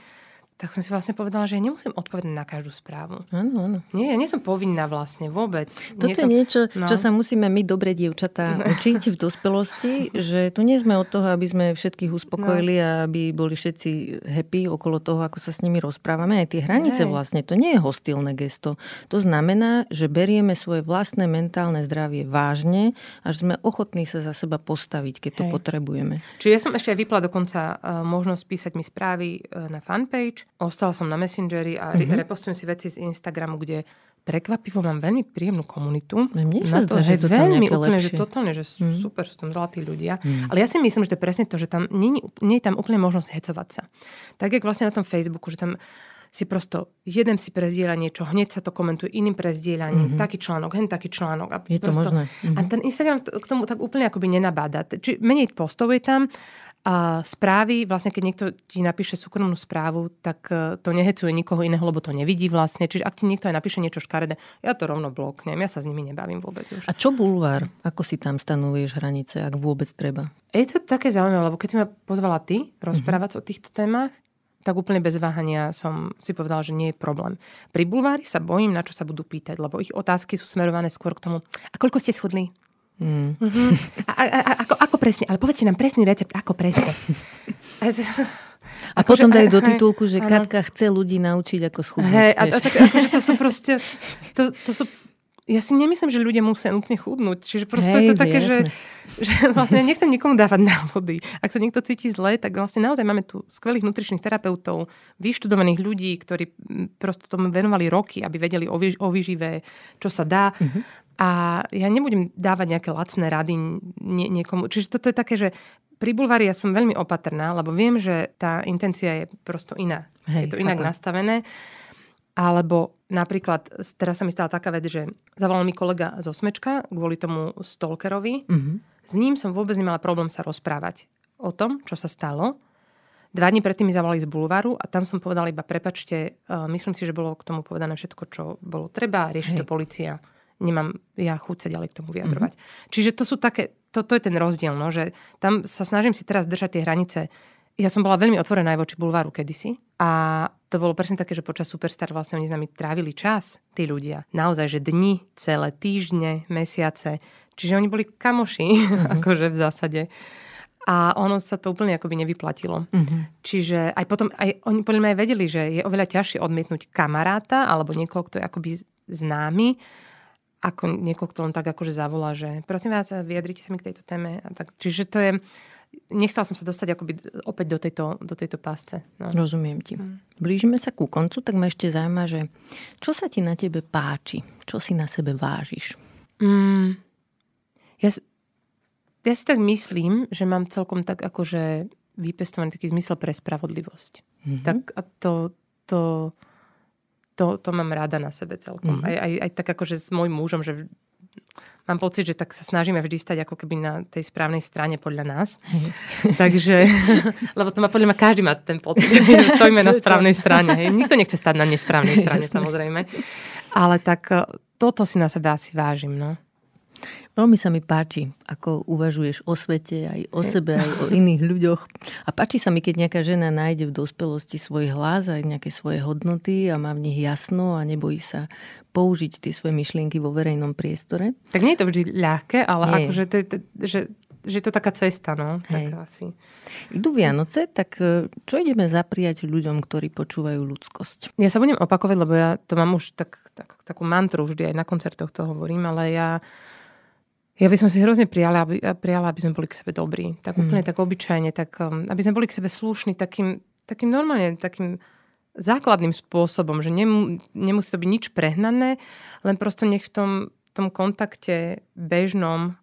tak som si vlastne povedala, že ja nemusím odpovedať na každú správu. Áno, áno. Nie, ja nie som povinná vlastne vôbec. Toto nie je som... niečo, no. čo sa musíme my, dobré dievčatá, učiť v dospelosti, že tu nie sme od toho, aby sme všetkých uspokojili no. a aby boli všetci happy okolo toho, ako sa s nimi rozprávame. Aj tie hranice Hej. vlastne, to nie je hostilné gesto. To znamená, že berieme svoje vlastné mentálne zdravie vážne a že sme ochotní sa za seba postaviť, keď to Hej. potrebujeme. Čiže ja som ešte aj vypla dokonca uh, možnosť písať mi správy uh, na fanpage Ostala som na Messengeri a mm-hmm. repostujem si veci z Instagramu, kde prekvapivo mám veľmi príjemnú komunitu. Mne sa to, že, že veľmi úplne, lepšie. že totálne, že mm. super, sú tam zlatí ľudia. Mm. Ale ja si myslím, že to je presne to, že tam nie, nie je tam úplne možnosť hecovať sa. Tak, jak vlastne na tom Facebooku, že tam si prosto jeden si prezdieľa niečo, hneď sa to komentuje iným prezdieľaním, mm-hmm. taký článok, hen taký článok. A je prosto, to možné. Mm-hmm. A ten Instagram k tomu tak úplne akoby nenabáda. Či menej postov je tam, a správy, vlastne keď niekto ti napíše súkromnú správu, tak e, to nehecuje nikoho iného, lebo to nevidí vlastne. Čiže ak ti niekto aj napíše niečo škaredé, ja to rovno bloknem, ja sa s nimi nebavím vôbec už. A čo bulvár? Ako si tam stanovuješ hranice, ak vôbec treba? Je to také zaujímavé, lebo keď si ma pozvala ty rozprávať mm-hmm. o týchto témach, tak úplne bez váhania som si povedala, že nie je problém. Pri bulvári sa bojím, na čo sa budú pýtať, lebo ich otázky sú smerované skôr k tomu, a koľko ste schudli? Mm. Uh-huh. A, a, a, ako, ako presne? Ale povedzte nám presný recept, ako presne. A ako potom že, dajú do titulku, že áno. Katka chce ľudí naučiť, ako schudnúť. Hej, a, a tak, akože to sú proste, to, to sú ja si nemyslím, že ľudia musia nutne chudnúť. Čiže proste Hej, je to také, že, že vlastne nechcem nikomu dávať návody. Ak sa niekto cíti zle, tak vlastne naozaj máme tu skvelých nutričných terapeutov, vyštudovaných ľudí, ktorí prosto tomu venovali roky, aby vedeli o, výž- o výžive, čo sa dá. Uh-huh. A ja nebudem dávať nejaké lacné rady nie, niekomu. Čiže toto je také, že pri bulvári ja som veľmi opatrná, lebo viem, že tá intencia je prosto iná. Hej, je to inak chápam. nastavené. Alebo napríklad, teraz sa mi stala taká vec, že zavolal mi kolega z Osmečka kvôli tomu Stalkerovi. Mm-hmm. S ním som vôbec nemala problém sa rozprávať o tom, čo sa stalo. Dva dní predtým mi zavolali z bulváru a tam som povedala iba, prepačte, uh, myslím si, že bolo k tomu povedané všetko, čo bolo treba, rieši to policia. Nemám ja chuť sa ďalej k tomu vyjadrovať. Mm-hmm. Čiže to sú také, to, to je ten rozdiel, no, že tam sa snažím si teraz držať tie hranice ja som bola veľmi otvorená aj voči bulváru kedysi a to bolo presne také, že počas Superstar vlastne oni s nami trávili čas, tí ľudia. Naozaj, že dni, celé týždne, mesiace. Čiže oni boli kamoši, mm-hmm. akože v zásade. A ono sa to úplne akoby nevyplatilo. Mm-hmm. Čiže aj potom, aj oni podľa mňa aj vedeli, že je oveľa ťažšie odmietnúť kamaráta alebo niekoho, kto je akoby známy, ako niekoho, kto len tak akože zavolá, že prosím vás, vyjadrite sa mi k tejto téme. A tak, čiže to je, nechcela som sa dostať akoby opäť do tejto, do tejto pásce. No. Rozumiem ti. Mm. Blížime sa ku koncu, tak ma ešte zaujíma, že čo sa ti na tebe páči? Čo si na sebe vážiš? Mm, ja, ja si tak myslím, že mám celkom tak akože vypestovaný taký zmysel pre spravodlivosť. Mm-hmm. Tak a to, to, to, to mám rada na sebe celkom. Mm-hmm. Aj, aj, aj tak akože s môjim mužom, že mám pocit, že tak sa snažíme vždy stať ako keby na tej správnej strane podľa nás. Hej. Takže, lebo to má podľa mňa každý má ten pocit, že stojíme na správnej strane. Hej. Nikto nechce stať na nesprávnej strane, samozrejme. Ale tak e, toto si na sebe asi vážim. No. Veľmi sa mi páči, ako uvažuješ o svete, aj o sebe, aj o iných ľuďoch. A páči sa mi, keď nejaká žena nájde v dospelosti svoj hlas, aj nejaké svoje hodnoty a má v nich jasno a nebojí sa použiť tie svoje myšlienky vo verejnom priestore. Tak nie je to vždy ľahké, ale akože to, to, že, že je to taká cesta, no. Hej. Tak asi. Idú Vianoce, tak e, čo ideme zapriať ľuďom, ktorí počúvajú ľudskosť? Ja sa budem opakovať, lebo ja to mám už tak, tak, takú mantru vždy aj na koncertoch to hovorím, ale ja ja by som si hrozne prijala, aby, prijala, aby sme boli k sebe dobrí. Tak úplne mm. tak obyčajne, tak um, aby sme boli k sebe slušní takým, takým normálne, takým základným spôsobom, že nemu, nemusí to byť nič prehnané, len prosto nech v tom, tom kontakte bežnom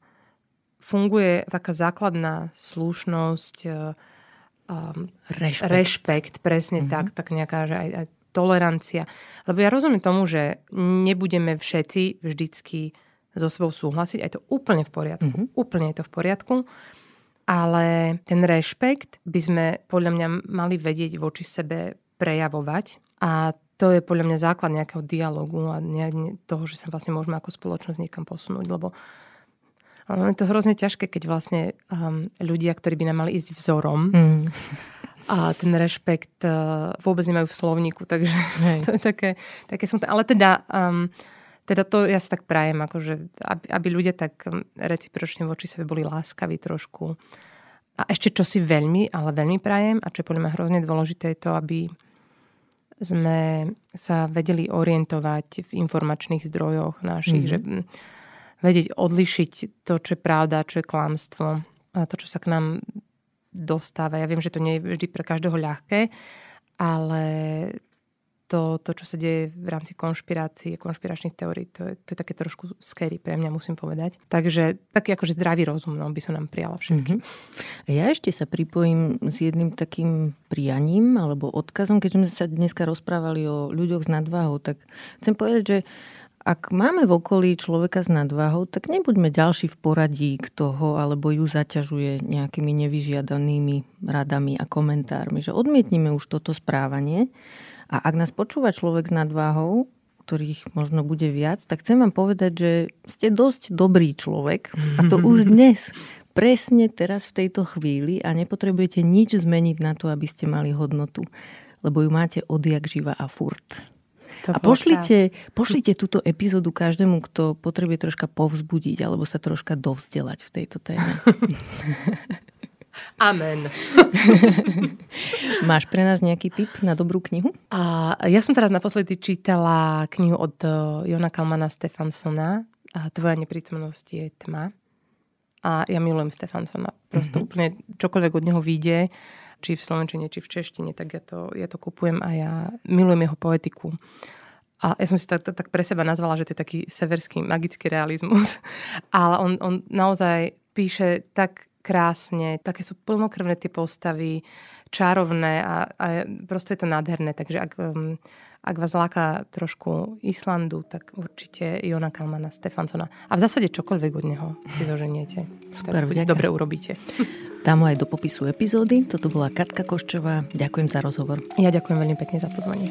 funguje taká základná slušnosť, um, rešpekt. rešpekt, presne mm-hmm. tak, tak nejaká, že aj, aj tolerancia. Lebo ja rozumiem tomu, že nebudeme všetci vždycky so sebou súhlasiť, aj to úplne v poriadku. Mm-hmm. Úplne je to v poriadku. Ale ten rešpekt by sme podľa mňa mali vedieť voči sebe prejavovať. A to je podľa mňa základ nejakého dialogu a toho, že sa vlastne môžeme ako spoločnosť niekam posunúť. Lebo je to hrozne ťažké, keď vlastne um, ľudia, ktorí by nám mali ísť vzorom, mm. a ten rešpekt uh, vôbec nemajú v slovníku, takže Hej. to je také, také som... Ale teda um, teda to ja si tak prajem, akože, aby, aby ľudia tak um, recipročne voči sebe boli láskaví trošku. A ešte čo si veľmi, ale veľmi prajem a čo je podľa mňa hrozne dôležité je to, aby sme sa vedeli orientovať v informačných zdrojoch našich, mm-hmm. že vedieť odlišiť to, čo je pravda, čo je klamstvo a to, čo sa k nám dostáva. Ja viem, že to nie je vždy pre každého ľahké, ale to, to, čo sa deje v rámci konšpirácie, konšpiračných teórií, to je, to je také trošku scary pre mňa, musím povedať. Takže taký akože zdravý rozum no, by som nám prijala všetkým. Mm-hmm. Ja ešte sa pripojím s jedným takým prianím alebo odkazom, keďže sme sa dneska rozprávali o ľuďoch s nadváhou, tak chcem povedať, že ak máme v okolí človeka s nadváhou, tak nebuďme ďalší v poradí k toho, alebo ju zaťažuje nejakými nevyžiadanými radami a komentármi. Že odmietnime už toto správanie a ak nás počúva človek s nadváhou, ktorých možno bude viac, tak chcem vám povedať, že ste dosť dobrý človek. A to už dnes, presne teraz v tejto chvíli. A nepotrebujete nič zmeniť na to, aby ste mali hodnotu, lebo ju máte odjak živa a furt. To a pošlite, pošlite túto epizódu každému, kto potrebuje troška povzbudiť alebo sa troška dovzdelať v tejto téme. Amen. Máš pre nás nejaký tip na dobrú knihu? A ja som teraz naposledy čítala knihu od eh, Jona Kalmana Stefansona a Tvoja neprítomnosť je tma. A ja milujem Stefansona. Prosto mm-hmm. úplne čokoľvek od neho vyjde, či v slovenčine, či v češtine, tak ja to, ja to kupujem a ja milujem jeho poetiku. A ja som si to tak, tak pre seba nazvala, že to je taký severský magický realizmus. Ale on, on naozaj píše tak krásne, také sú plnokrvné tie postavy, čarovné a, a prosto je to nádherné. Takže ak, um, ak vás láka trošku Islandu, tak určite Jona Kalmana, Stefansona. A v zásade čokoľvek od neho si zoženiete. Super, tak dobre urobíte. Dám aj do popisu epizódy. Toto bola Katka Koščová. Ďakujem za rozhovor. Ja ďakujem veľmi pekne za pozvanie.